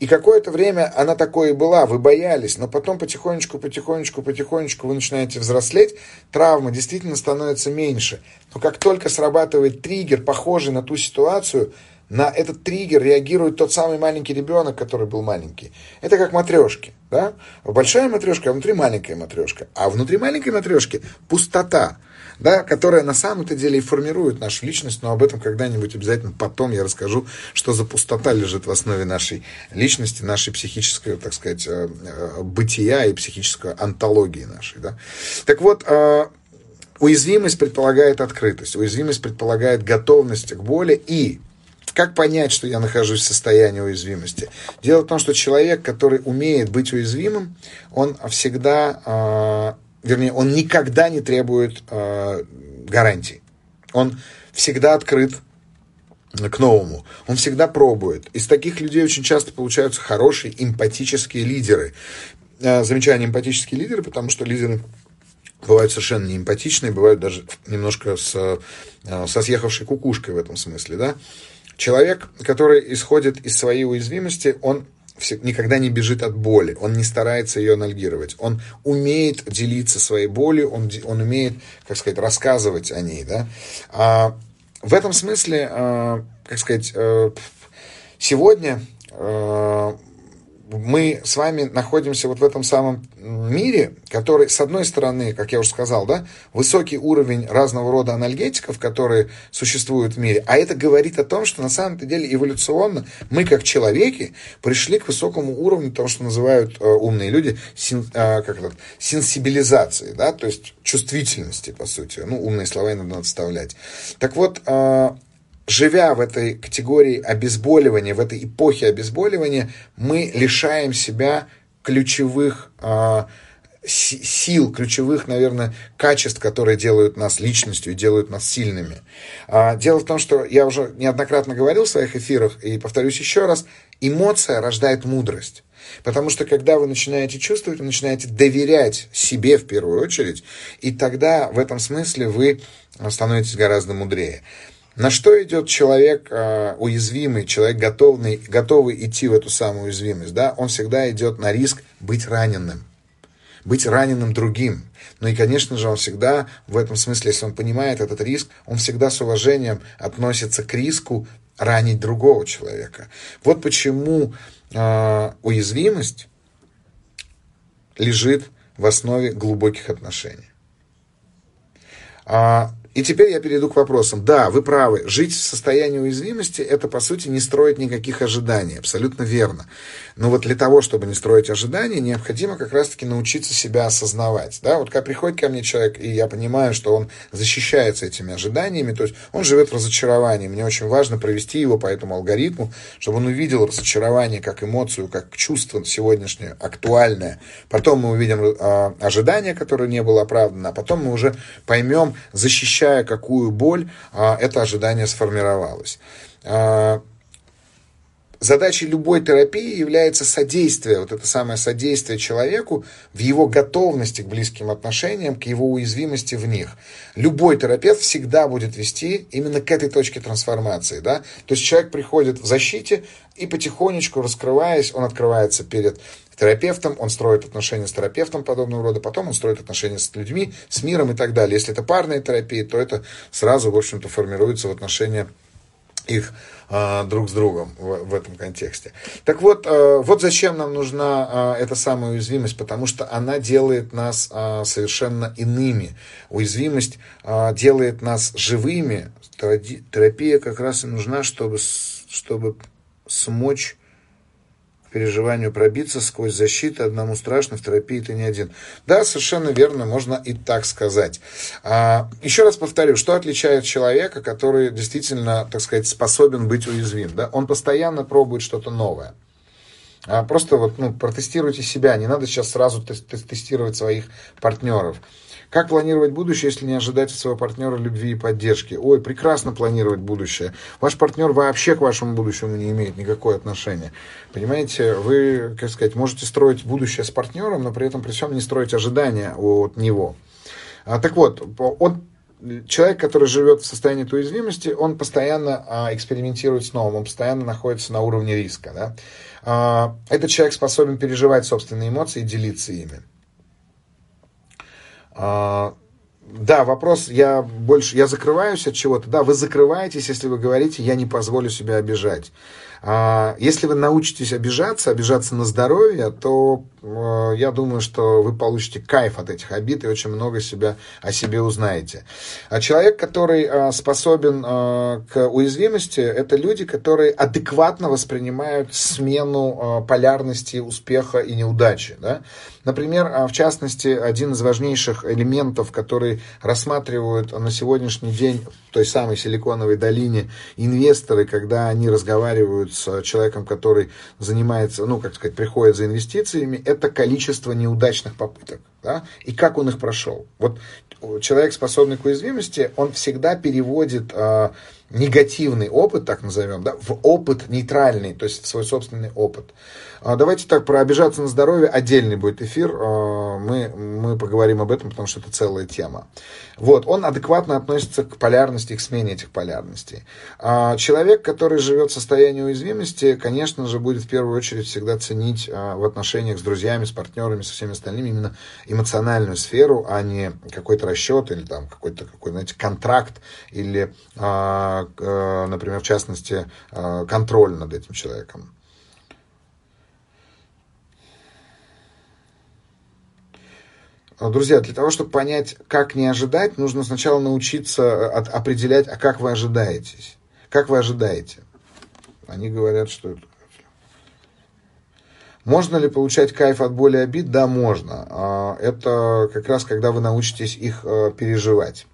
И какое-то время она такое и была, вы боялись, но потом потихонечку, потихонечку, потихонечку вы начинаете взрослеть, травмы действительно становятся меньше. Но как только срабатывает триггер, похожий на ту ситуацию, на этот триггер реагирует тот самый маленький ребенок, который был маленький. Это как матрешки. Да? Большая матрешка, а внутри маленькая матрешка. А внутри маленькой матрешки пустота да, которая на самом-то деле и формирует нашу личность, но об этом когда-нибудь обязательно потом я расскажу, что за пустота лежит в основе нашей личности, нашей психической, так сказать, э, э, бытия и психической антологии нашей. Да. Так вот, э, уязвимость предполагает открытость, уязвимость предполагает готовность к боли и как понять, что я нахожусь в состоянии уязвимости? Дело в том, что человек, который умеет быть уязвимым, он всегда, э, вернее, он никогда не требует э, гарантий. Он всегда открыт к новому. Он всегда пробует. Из таких людей очень часто получаются хорошие эмпатические лидеры. Замечание эмпатические лидеры, потому что лидеры бывают совершенно не эмпатичные, бывают даже немножко с, со съехавшей кукушкой в этом смысле, да. Человек, который исходит из своей уязвимости, он никогда не бежит от боли, он не старается ее анальгировать, он умеет делиться своей болью, он, он умеет, как сказать, рассказывать о ней, да. А, в этом смысле, а, как сказать, а, сегодня а, мы с вами находимся вот в этом самом мире, который, с одной стороны, как я уже сказал, да, высокий уровень разного рода анальгетиков, которые существуют в мире, а это говорит о том, что на самом деле эволюционно мы, как человеки, пришли к высокому уровню того, что называют э, умные люди син, э, как это, сенсибилизации, да, то есть чувствительности, по сути. Ну, умные слова иногда надо вставлять. Так вот, э, живя в этой категории обезболивания, в этой эпохе обезболивания, мы лишаем себя ключевых э, сил, ключевых, наверное, качеств, которые делают нас личностью и делают нас сильными. А, дело в том, что я уже неоднократно говорил в своих эфирах, и повторюсь еще раз, эмоция рождает мудрость. Потому что когда вы начинаете чувствовать, вы начинаете доверять себе в первую очередь, и тогда в этом смысле вы становитесь гораздо мудрее. На что идет человек э, уязвимый, человек готовный, готовый идти в эту самую уязвимость? Да? Он всегда идет на риск быть раненым, быть раненым другим. Ну и, конечно же, он всегда в этом смысле, если он понимает этот риск, он всегда с уважением относится к риску ранить другого человека. Вот почему э, уязвимость лежит в основе глубоких отношений. А и теперь я перейду к вопросам. Да, вы правы. Жить в состоянии уязвимости – это, по сути, не строить никаких ожиданий. Абсолютно верно. Но вот для того, чтобы не строить ожидания, необходимо как раз-таки научиться себя осознавать. Да? Вот когда приходит ко мне человек, и я понимаю, что он защищается этими ожиданиями, то есть он живет в разочаровании. Мне очень важно провести его по этому алгоритму, чтобы он увидел разочарование как эмоцию, как чувство сегодняшнее, актуальное. Потом мы увидим э, ожидание, которое не было оправдано, а потом мы уже поймем, защищать ощущая, какую боль а, это ожидание сформировалось. А, задачей любой терапии является содействие, вот это самое содействие человеку в его готовности к близким отношениям, к его уязвимости в них. Любой терапевт всегда будет вести именно к этой точке трансформации. Да? То есть человек приходит в защите и потихонечку раскрываясь, он открывается перед терапевтом, он строит отношения с терапевтом подобного рода, потом он строит отношения с людьми, с миром и так далее. Если это парная терапия, то это сразу, в общем-то, формируется в отношения их а, друг с другом в, в этом контексте. Так вот, а, вот зачем нам нужна а, эта самая уязвимость, потому что она делает нас а, совершенно иными. Уязвимость а, делает нас живыми. Терапия как раз и нужна, чтобы, чтобы смочь переживанию пробиться сквозь защиту одному страшно, в терапии ты не один. Да, совершенно верно, можно и так сказать. А, еще раз повторю, что отличает человека, который действительно, так сказать, способен быть уязвим. Да? Он постоянно пробует что-то новое. А просто вот, ну, протестируйте себя, не надо сейчас сразу тестировать своих партнеров. Как планировать будущее, если не ожидать от своего партнера любви и поддержки? Ой, прекрасно планировать будущее. Ваш партнер вообще к вашему будущему не имеет никакого отношения. Понимаете, вы, как сказать, можете строить будущее с партнером, но при этом при всем не строить ожидания от него. А, так вот, он человек, который живет в состоянии уязвимости, он постоянно а, экспериментирует с новым, он постоянно находится на уровне риска. Да? А, этот человек способен переживать собственные эмоции и делиться ими. А, да, вопрос, я больше, я закрываюсь от чего-то. Да, вы закрываетесь, если вы говорите, я не позволю себя обижать. А, если вы научитесь обижаться, обижаться на здоровье, то э, я думаю, что вы получите кайф от этих обид и очень много себя, о себе узнаете. А человек, который э, способен э, к уязвимости, это люди, которые адекватно воспринимают смену полярности успеха и неудачи. Да? Например, а, в частности, один из важнейших элементов, который рассматривают на сегодняшний день в той самой Силиконовой долине инвесторы, когда они разговаривают с человеком, который занимается, ну, как сказать, приходит за инвестициями, это количество неудачных попыток. Да? И как он их прошел. Вот человек, способный к уязвимости, он всегда переводит э, негативный опыт, так назовем, да, в опыт нейтральный, то есть в свой собственный опыт. А, давайте так, про обижаться на здоровье отдельный будет эфир, а, мы, мы поговорим об этом, потому что это целая тема. Вот, он адекватно относится к полярности, к смене этих полярностей. А, человек, который живет в состоянии уязвимости, конечно же, будет в первую очередь всегда ценить в отношениях с друзьями, с партнерами, со всеми остальными именно эмоциональную сферу, а не какой-то расчет или там какой-то, какой, знаете, контракт или например, в частности, контроль над этим человеком. Друзья, для того, чтобы понять, как не ожидать, нужно сначала научиться определять, а как вы ожидаетесь. Как вы ожидаете? Они говорят, что это... Можно ли получать кайф от боли и обид? Да, можно. Это как раз когда вы научитесь их переживать.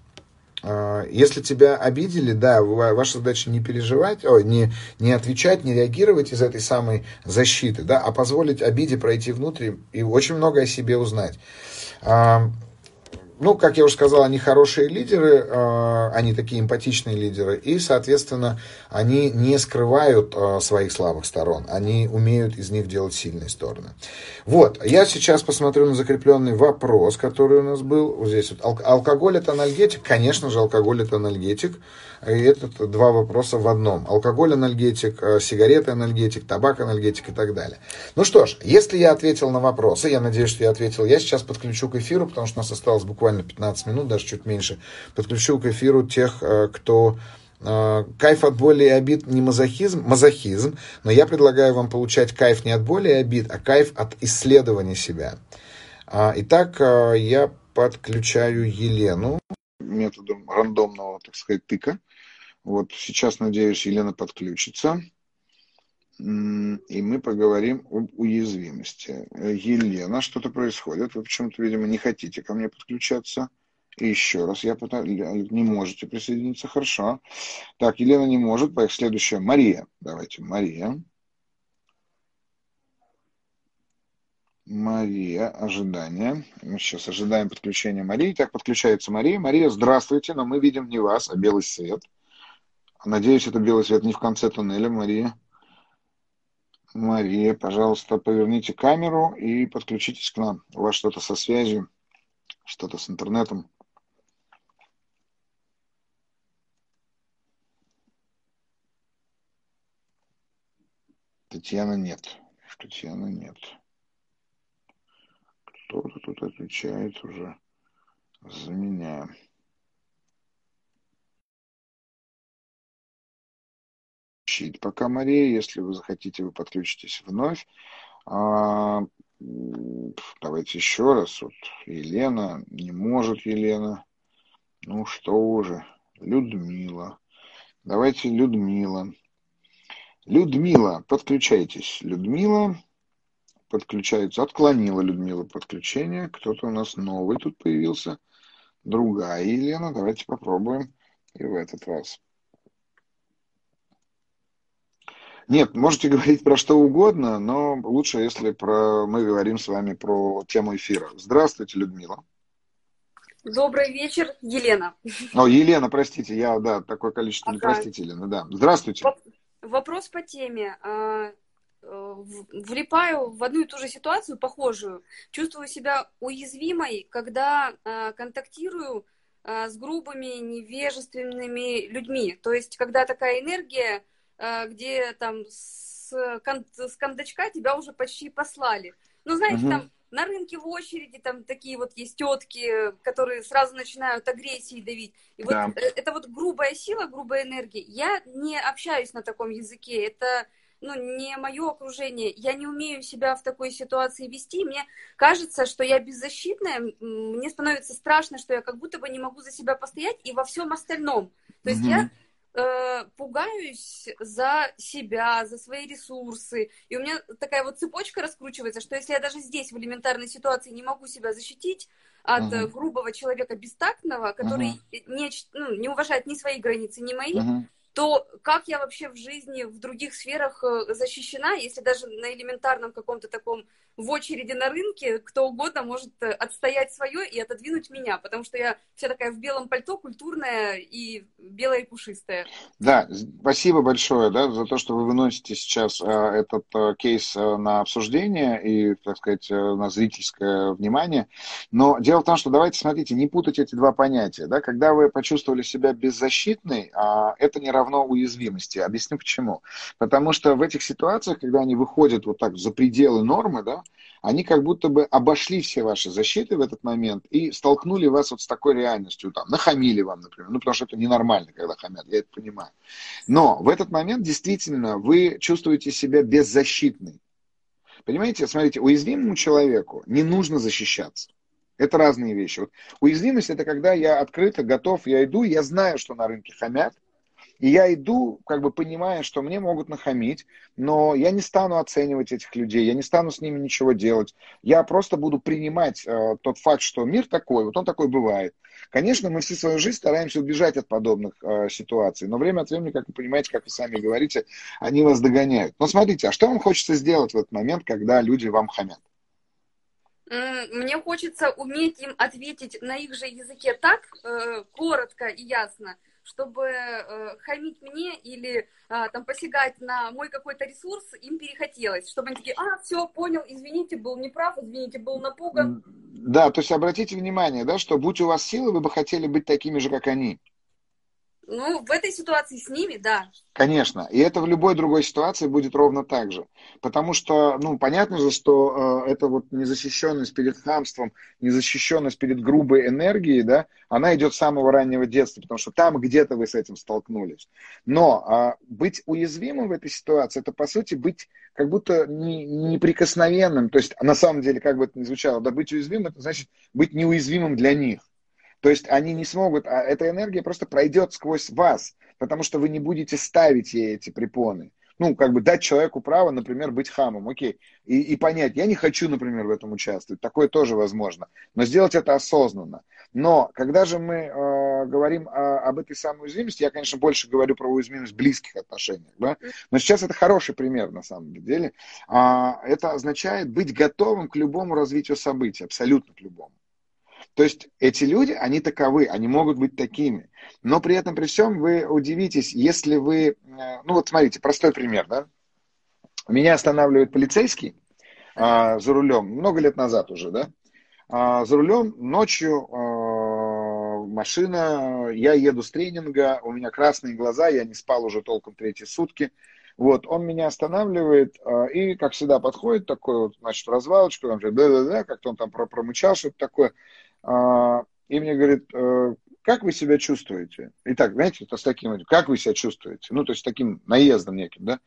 А, если тебя обидели, да, ваша задача не переживать, о, не, не отвечать, не реагировать из этой самой защиты, да, а позволить обиде пройти внутрь и очень много о себе узнать. А, ну, как я уже сказал, они хорошие лидеры, а, они такие эмпатичные лидеры, и, соответственно, они не скрывают а, своих слабых сторон, они умеют из них делать сильные стороны. Вот, я сейчас посмотрю на закрепленный вопрос, который у нас был. Вот здесь вот, алкоголь это анальгетик? Конечно же, алкоголь это анальгетик. И это два вопроса в одном. Алкоголь анальгетик, э, сигареты анальгетик, табак анальгетик и так далее. Ну что ж, если я ответил на вопросы, я надеюсь, что я ответил, я сейчас подключу к эфиру, потому что у нас осталось буквально 15 минут, даже чуть меньше, подключу к эфиру тех, э, кто э, Кайф от боли и обид не мазохизм, мазохизм, но я предлагаю вам получать кайф не от боли и обид, а кайф от исследования себя. А, итак, я подключаю Елену методом рандомного, так сказать, тыка. Вот сейчас, надеюсь, Елена подключится. И мы поговорим об уязвимости. Елена, что-то происходит. Вы почему-то, видимо, не хотите ко мне подключаться. И еще раз, я пытаюсь, не можете присоединиться, хорошо. Так, Елена не может, поехали следующая. Мария, давайте, Мария. Мария, ожидание. Мы сейчас ожидаем подключения Марии. Так, подключается Мария. Мария, здравствуйте, но мы видим не вас, а белый свет. Надеюсь, это белый свет не в конце туннеля, Мария. Мария, пожалуйста, поверните камеру и подключитесь к нам. У вас что-то со связью, что-то с интернетом. Татьяна нет. Татьяна нет. Кто-то тут отвечает уже за меня. Щит пока, Мария. Если вы захотите, вы подключитесь вновь. А, давайте еще раз. Вот Елена. Не может Елена. Ну что уже. Людмила. Давайте Людмила. Людмила, подключайтесь. Людмила подключаются. Отклонила Людмила подключение. Кто-то у нас новый тут появился. Другая Елена. Давайте попробуем и в этот раз. Нет, можете говорить про что угодно, но лучше, если про... мы говорим с вами про тему эфира. Здравствуйте, Людмила. Добрый вечер, Елена. О, Елена, простите, я, да, такое количество, ага. не простите, Елена, да. Здравствуйте. Вопрос по теме. А, Э, влипаю в одну и ту же ситуацию, похожую. Чувствую себя уязвимой, когда э, контактирую э, с грубыми, невежественными людьми. То есть, когда такая энергия, где там с, кон- с кондачка тебя уже почти послали. Ну, знаете, угу. там на рынке в очереди там такие вот есть тетки, которые сразу начинают агрессией давить. И вот да. это вот грубая сила, грубая энергия. Я не общаюсь на таком языке. Это ну, не мое окружение, я не умею себя в такой ситуации вести, мне кажется, что я беззащитная, мне становится страшно, что я как будто бы не могу за себя постоять и во всем остальном. То есть mm-hmm. я э, пугаюсь за себя, за свои ресурсы. И у меня такая вот цепочка раскручивается, что если я даже здесь в элементарной ситуации не могу себя защитить от uh-huh. грубого человека бестактного, который uh-huh. не, ну, не уважает ни свои границы, ни мои, uh-huh то как я вообще в жизни в других сферах э, защищена, если даже на элементарном каком-то таком в очереди на рынке кто угодно может э, отстоять свое и отодвинуть меня, потому что я вся такая в белом пальто, культурная и белая и пушистая. Да, спасибо большое да, за то, что вы выносите сейчас э, этот кейс на обсуждение и, так сказать, на зрительское внимание. Но дело в том, что давайте, смотрите, не путать эти два понятия. Да? Когда вы почувствовали себя беззащитной, э, это не равно уязвимости. Объясню почему. Потому что в этих ситуациях, когда они выходят вот так за пределы нормы, да, они как будто бы обошли все ваши защиты в этот момент и столкнули вас вот с такой реальностью, там, нахамили вам, например, ну, потому что это ненормально, когда хамят, я это понимаю. Но в этот момент действительно вы чувствуете себя беззащитной. Понимаете, смотрите, уязвимому человеку не нужно защищаться. Это разные вещи. Вот уязвимость это когда я открыто, готов, я иду, я знаю, что на рынке хамят, и я иду, как бы понимая, что мне могут нахамить, но я не стану оценивать этих людей, я не стану с ними ничего делать. Я просто буду принимать э, тот факт, что мир такой, вот он такой бывает. Конечно, мы всю свою жизнь стараемся убежать от подобных э, ситуаций, но время от времени, как вы понимаете, как вы сами говорите, они вас догоняют. Но смотрите, а что вам хочется сделать в этот момент, когда люди вам хамят? Мне хочется уметь им ответить на их же языке так э, коротко и ясно, чтобы э, хамить мне или э, там посягать на мой какой-то ресурс, им перехотелось, чтобы они такие, а, все, понял, извините, был неправ, извините, был напуган. Да, то есть обратите внимание, да, что будь у вас силы, вы бы хотели быть такими же, как они. Ну, в этой ситуации с ними, да. Конечно. И это в любой другой ситуации будет ровно так же. Потому что, ну, понятно же, что э, это вот незащищенность перед хамством, незащищенность перед грубой энергией, да, она идет с самого раннего детства, потому что там где-то вы с этим столкнулись. Но э, быть уязвимым в этой ситуации, это, по сути, быть как будто не, неприкосновенным. То есть, на самом деле, как бы это ни звучало, да, быть уязвимым, это значит быть неуязвимым для них. То есть они не смогут, а эта энергия просто пройдет сквозь вас, потому что вы не будете ставить ей эти препоны. Ну, как бы дать человеку право, например, быть хамом, окей, и, и понять, я не хочу, например, в этом участвовать, такое тоже возможно, но сделать это осознанно. Но когда же мы э, говорим о, об этой самой уязвимости, я, конечно, больше говорю про уязвимость в близких отношениях, да? но сейчас это хороший пример на самом деле. А, это означает быть готовым к любому развитию событий, абсолютно к любому. То есть эти люди, они таковы, они могут быть такими. Но при этом, при всем, вы удивитесь, если вы... Э, ну вот смотрите, простой пример, да? Меня останавливает полицейский а, за рулем, много лет назад уже, да? А, за рулем ночью а, машина, я еду с тренинга, у меня красные глаза, я не спал уже толком третьи сутки. Вот, он меня останавливает а, и, как всегда, подходит такой вот, значит, развалочку, там, да-да-да, как-то он там промычал что-то такое. А, и мне говорит, э, как вы себя чувствуете? Итак, знаете, это с таким, как вы себя чувствуете? Ну, то есть таким наездом неким, да?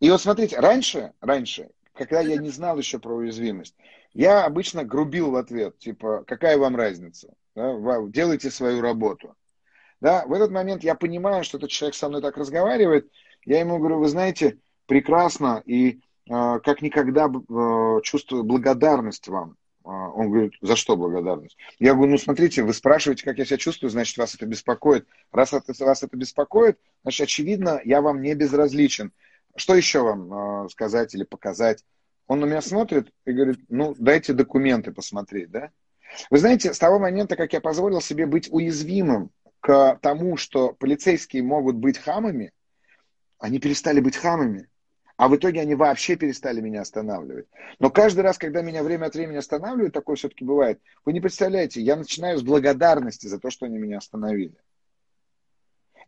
И вот смотрите, раньше, раньше, когда я не знал еще про уязвимость, я обычно грубил в ответ, типа, какая вам разница? Да? Делайте свою работу. Да? В этот момент я понимаю, что этот человек со мной так разговаривает, я ему говорю, вы знаете, прекрасно, и э, как никогда э, чувствую благодарность вам он говорит, за что благодарность? Я говорю, ну смотрите, вы спрашиваете, как я себя чувствую, значит, вас это беспокоит. Раз это, вас это беспокоит, значит, очевидно, я вам не безразличен. Что еще вам э, сказать или показать? Он на меня смотрит и говорит, ну, дайте документы посмотреть, да? Вы знаете, с того момента, как я позволил себе быть уязвимым к тому, что полицейские могут быть хамами, они перестали быть хамами. А в итоге они вообще перестали меня останавливать. Но каждый раз, когда меня время от времени останавливают, такое все-таки бывает, вы не представляете, я начинаю с благодарности за то, что они меня остановили.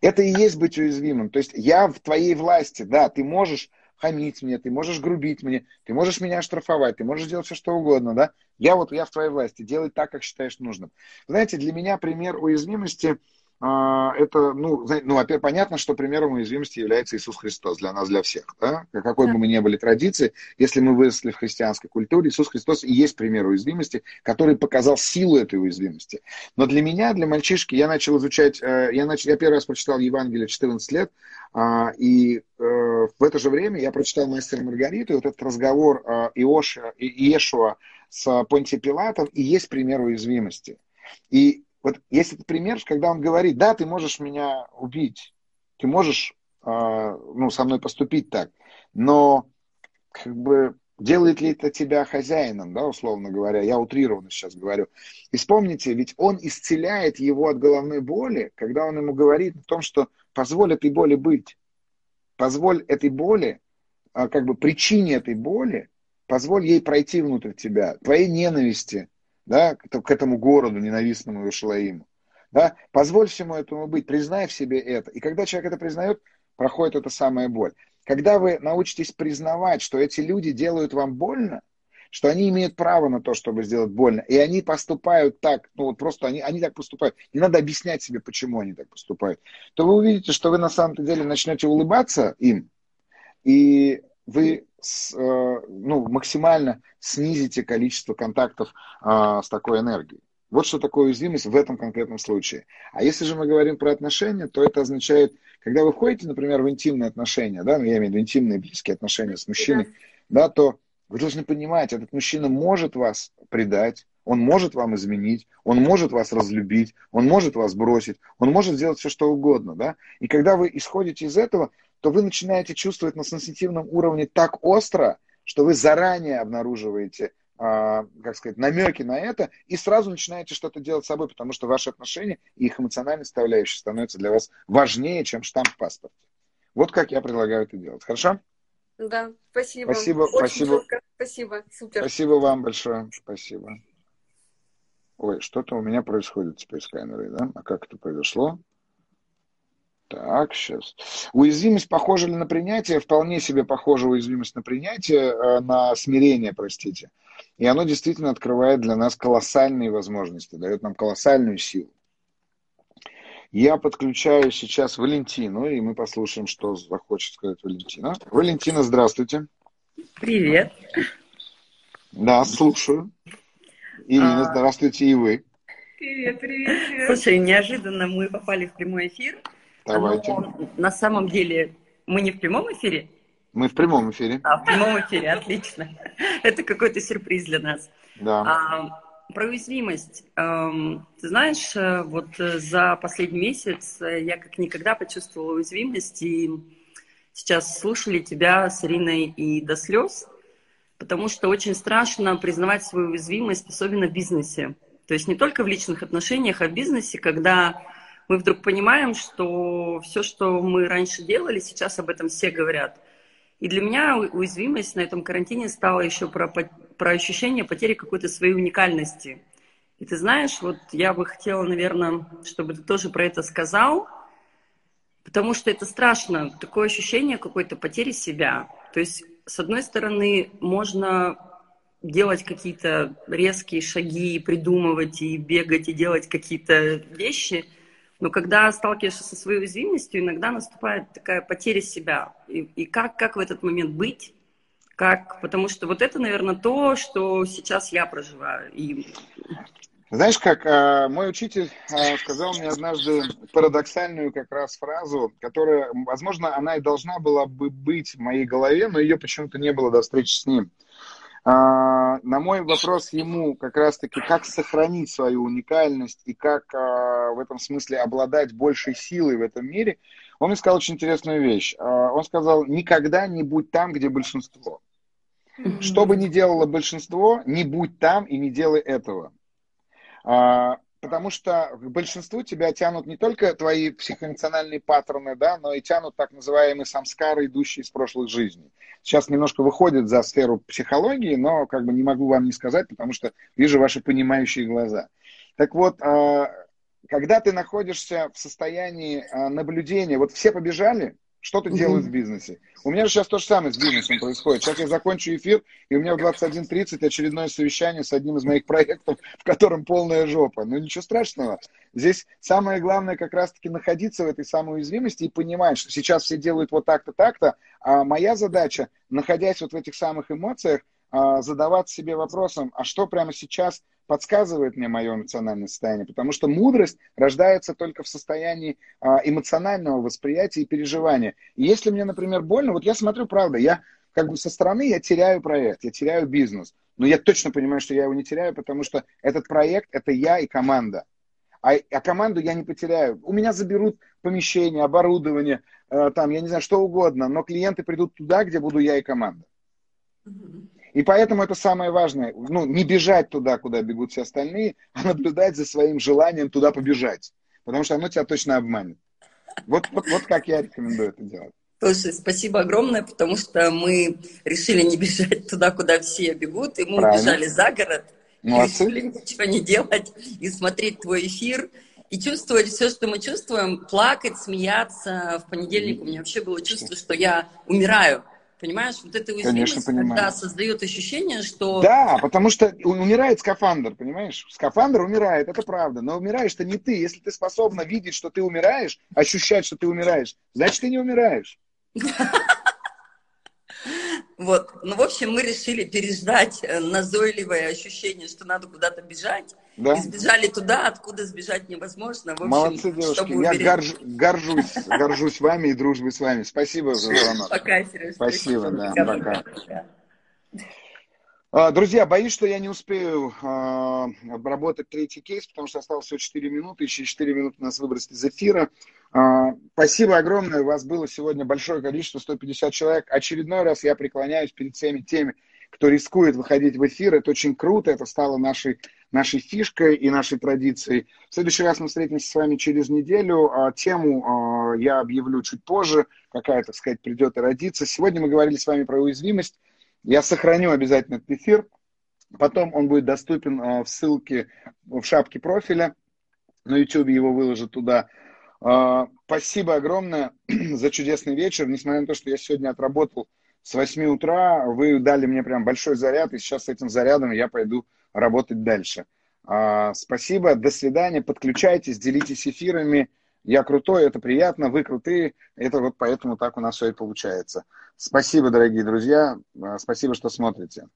Это и есть быть уязвимым. То есть я в твоей власти, да, ты можешь хамить мне, ты можешь грубить мне, ты можешь меня штрафовать, ты можешь делать все, что угодно, да. Я вот, я в твоей власти, делай так, как считаешь нужным. Знаете, для меня пример уязвимости – это, ну, ну, во-первых, понятно, что примером уязвимости является Иисус Христос для нас, для всех. Да? Какой бы мы ни были традиции, если мы выросли в христианской культуре, Иисус Христос и есть пример уязвимости, который показал силу этой уязвимости. Но для меня, для мальчишки, я начал изучать, э, я, начал, я первый раз прочитал Евангелие в 14 лет, а, и э, в это же время я прочитал «Мастера Маргариту», и вот этот разговор э, Иоша, Иешуа с Понтией Пилатом и есть пример уязвимости. И вот есть этот пример, когда он говорит, да, ты можешь меня убить, ты можешь э, ну, со мной поступить так, но как бы делает ли это тебя хозяином, да, условно говоря, я утрированно сейчас говорю. И вспомните, ведь он исцеляет его от головной боли, когда он ему говорит о том, что позволь этой боли быть, позволь этой боли, а, как бы причине этой боли, позволь ей пройти внутрь тебя, твоей ненависти, да, к этому городу ненавистному Иерушалаиму. Да? Позволь всему этому быть, признай в себе это. И когда человек это признает, проходит эта самая боль. Когда вы научитесь признавать, что эти люди делают вам больно, что они имеют право на то, чтобы сделать больно, и они поступают так, ну вот просто они, они так поступают, не надо объяснять себе, почему они так поступают, то вы увидите, что вы на самом деле начнете улыбаться им, и вы с, э, ну, максимально снизите количество контактов э, с такой энергией. Вот что такое уязвимость в этом конкретном случае. А если же мы говорим про отношения, то это означает, когда вы входите, например, в интимные отношения, да, ну, я имею в виду интимные близкие отношения с мужчиной, да, то вы должны понимать, этот мужчина может вас предать, он может вам изменить, он может вас разлюбить, он может вас бросить, он может сделать все, что угодно, да. И когда вы исходите из этого, то вы начинаете чувствовать на сенситивном уровне так остро, что вы заранее обнаруживаете, э, как сказать, намеки на это и сразу начинаете что-то делать с собой, потому что ваши отношения и их эмоциональная составляющая становятся для вас важнее, чем штамп в паспорте. Вот как я предлагаю это делать. Хорошо? Да, спасибо. Спасибо, Очень спасибо. Четко. Спасибо, супер. Спасибо вам большое. Спасибо. Ой, что-то у меня происходит с камерой, да? А как это произошло? Так, сейчас. Уязвимость похожа ли на принятие? Вполне себе похожа уязвимость на принятие, э, на смирение, простите. И оно действительно открывает для нас колоссальные возможности, дает нам колоссальную силу. Я подключаю сейчас Валентину, и мы послушаем, что захочет сказать Валентина. Валентина, здравствуйте. Привет. Да, слушаю. Ирина, а... здравствуйте и вы. Привет, привет, привет. Слушай, неожиданно мы попали в прямой эфир. Давайте. Но на самом деле мы не в прямом эфире? Мы в прямом эфире. А, в прямом эфире, отлично. Это какой-то сюрприз для нас. Да. А, про уязвимость. Эм, ты знаешь, э, вот э, за последний месяц э, я как никогда почувствовала уязвимость, и сейчас слушали тебя с Ириной и до слез, потому что очень страшно признавать свою уязвимость, особенно в бизнесе. То есть не только в личных отношениях, а в бизнесе, когда мы вдруг понимаем, что все, что мы раньше делали, сейчас об этом все говорят. И для меня уязвимость на этом карантине стала еще про, про ощущение потери какой-то своей уникальности. И ты знаешь, вот я бы хотела, наверное, чтобы ты тоже про это сказал, потому что это страшно, такое ощущение какой-то потери себя. То есть, с одной стороны, можно делать какие-то резкие шаги, придумывать и бегать, и делать какие-то вещи – но когда сталкиваешься со своей уязвимостью, иногда наступает такая потеря себя. И, и как, как в этот момент быть? Как, потому что вот это, наверное, то, что сейчас я проживаю. И... Знаешь, как э, мой учитель э, сказал мне однажды парадоксальную как раз фразу, которая, возможно, она и должна была бы быть в моей голове, но ее почему-то не было до встречи с ним. А, на мой вопрос ему как раз-таки, как сохранить свою уникальность и как а, в этом смысле обладать большей силой в этом мире, он мне сказал очень интересную вещь. А, он сказал, никогда не будь там, где большинство. Что бы ни делало большинство, не будь там и не делай этого потому что к большинству тебя тянут не только твои психоэмоциональные паттерны, да, но и тянут так называемые самскары, идущие из прошлых жизней. Сейчас немножко выходит за сферу психологии, но как бы не могу вам не сказать, потому что вижу ваши понимающие глаза. Так вот, а, когда ты находишься в состоянии а, наблюдения, вот все побежали, что-то mm-hmm. делают в бизнесе. У меня же сейчас то же самое с бизнесом происходит. Сейчас я закончу эфир, и у меня в 21.30 очередное совещание с одним из моих проектов, в котором полная жопа. Ну ничего страшного. Здесь самое главное как раз-таки находиться в этой самой уязвимости и понимать, что сейчас все делают вот так-то, так-то, а моя задача, находясь вот в этих самых эмоциях, а, задавать себе вопросом, а что прямо сейчас подсказывает мне мое эмоциональное состояние, потому что мудрость рождается только в состоянии а, эмоционального восприятия и переживания. И если мне, например, больно, вот я смотрю, правда, я как бы со стороны я теряю проект, я теряю бизнес, но я точно понимаю, что я его не теряю, потому что этот проект это я и команда. А, а команду я не потеряю. У меня заберут помещение, оборудование, э, там, я не знаю, что угодно, но клиенты придут туда, где буду я и команда. И поэтому это самое важное. Ну, не бежать туда, куда бегут все остальные, а наблюдать за своим желанием туда побежать. Потому что оно тебя точно обманет. Вот, вот, вот как я рекомендую это делать. Слушай, спасибо огромное, потому что мы решили не бежать туда, куда все бегут, и мы Правильно. убежали за город. Молодцы. Решили ничего не делать и смотреть твой эфир и чувствовать все, что мы чувствуем, плакать, смеяться. В понедельник у меня вообще было чувство, что я умираю. Понимаешь, вот эта уязвимость, когда создает ощущение, что... Да, потому что умирает скафандр, понимаешь? Скафандр умирает, это правда. Но умираешь-то не ты. Если ты способна видеть, что ты умираешь, ощущать, что ты умираешь, значит, ты не умираешь. Вот. Ну, в общем, мы решили переждать э, назойливое ощущение, что надо куда-то бежать. Да. И сбежали туда, откуда сбежать невозможно. В общем, Молодцы, девушки. Я горж, горжусь, горжусь вами и дружбой с вами. Спасибо за звонок. Пока, Сереж. Спасибо, да, пока. пока. А, друзья, боюсь, что я не успею э, обработать третий кейс, потому что осталось всего 4 минуты, еще 4 минуты нас выбросить из эфира. Э, спасибо огромное, у вас было сегодня большое количество, 150 человек. Очередной раз я преклоняюсь перед всеми теми, кто рискует выходить в эфир. Это очень круто, это стало нашей, нашей фишкой и нашей традицией. В следующий раз мы встретимся с вами через неделю. А, тему а, я объявлю чуть позже, какая, так сказать, придет и родится. Сегодня мы говорили с вами про уязвимость. Я сохраню обязательно этот эфир. Потом он будет доступен а, в ссылке в шапке профиля. На YouTube его выложат туда. А, спасибо огромное за чудесный вечер. Несмотря на то, что я сегодня отработал с 8 утра, вы дали мне прям большой заряд, и сейчас с этим зарядом я пойду работать дальше. А, спасибо, до свидания, подключайтесь, делитесь эфирами. Я крутой, это приятно, вы крутые. Это вот поэтому так у нас все и получается. Спасибо, дорогие друзья. Спасибо, что смотрите.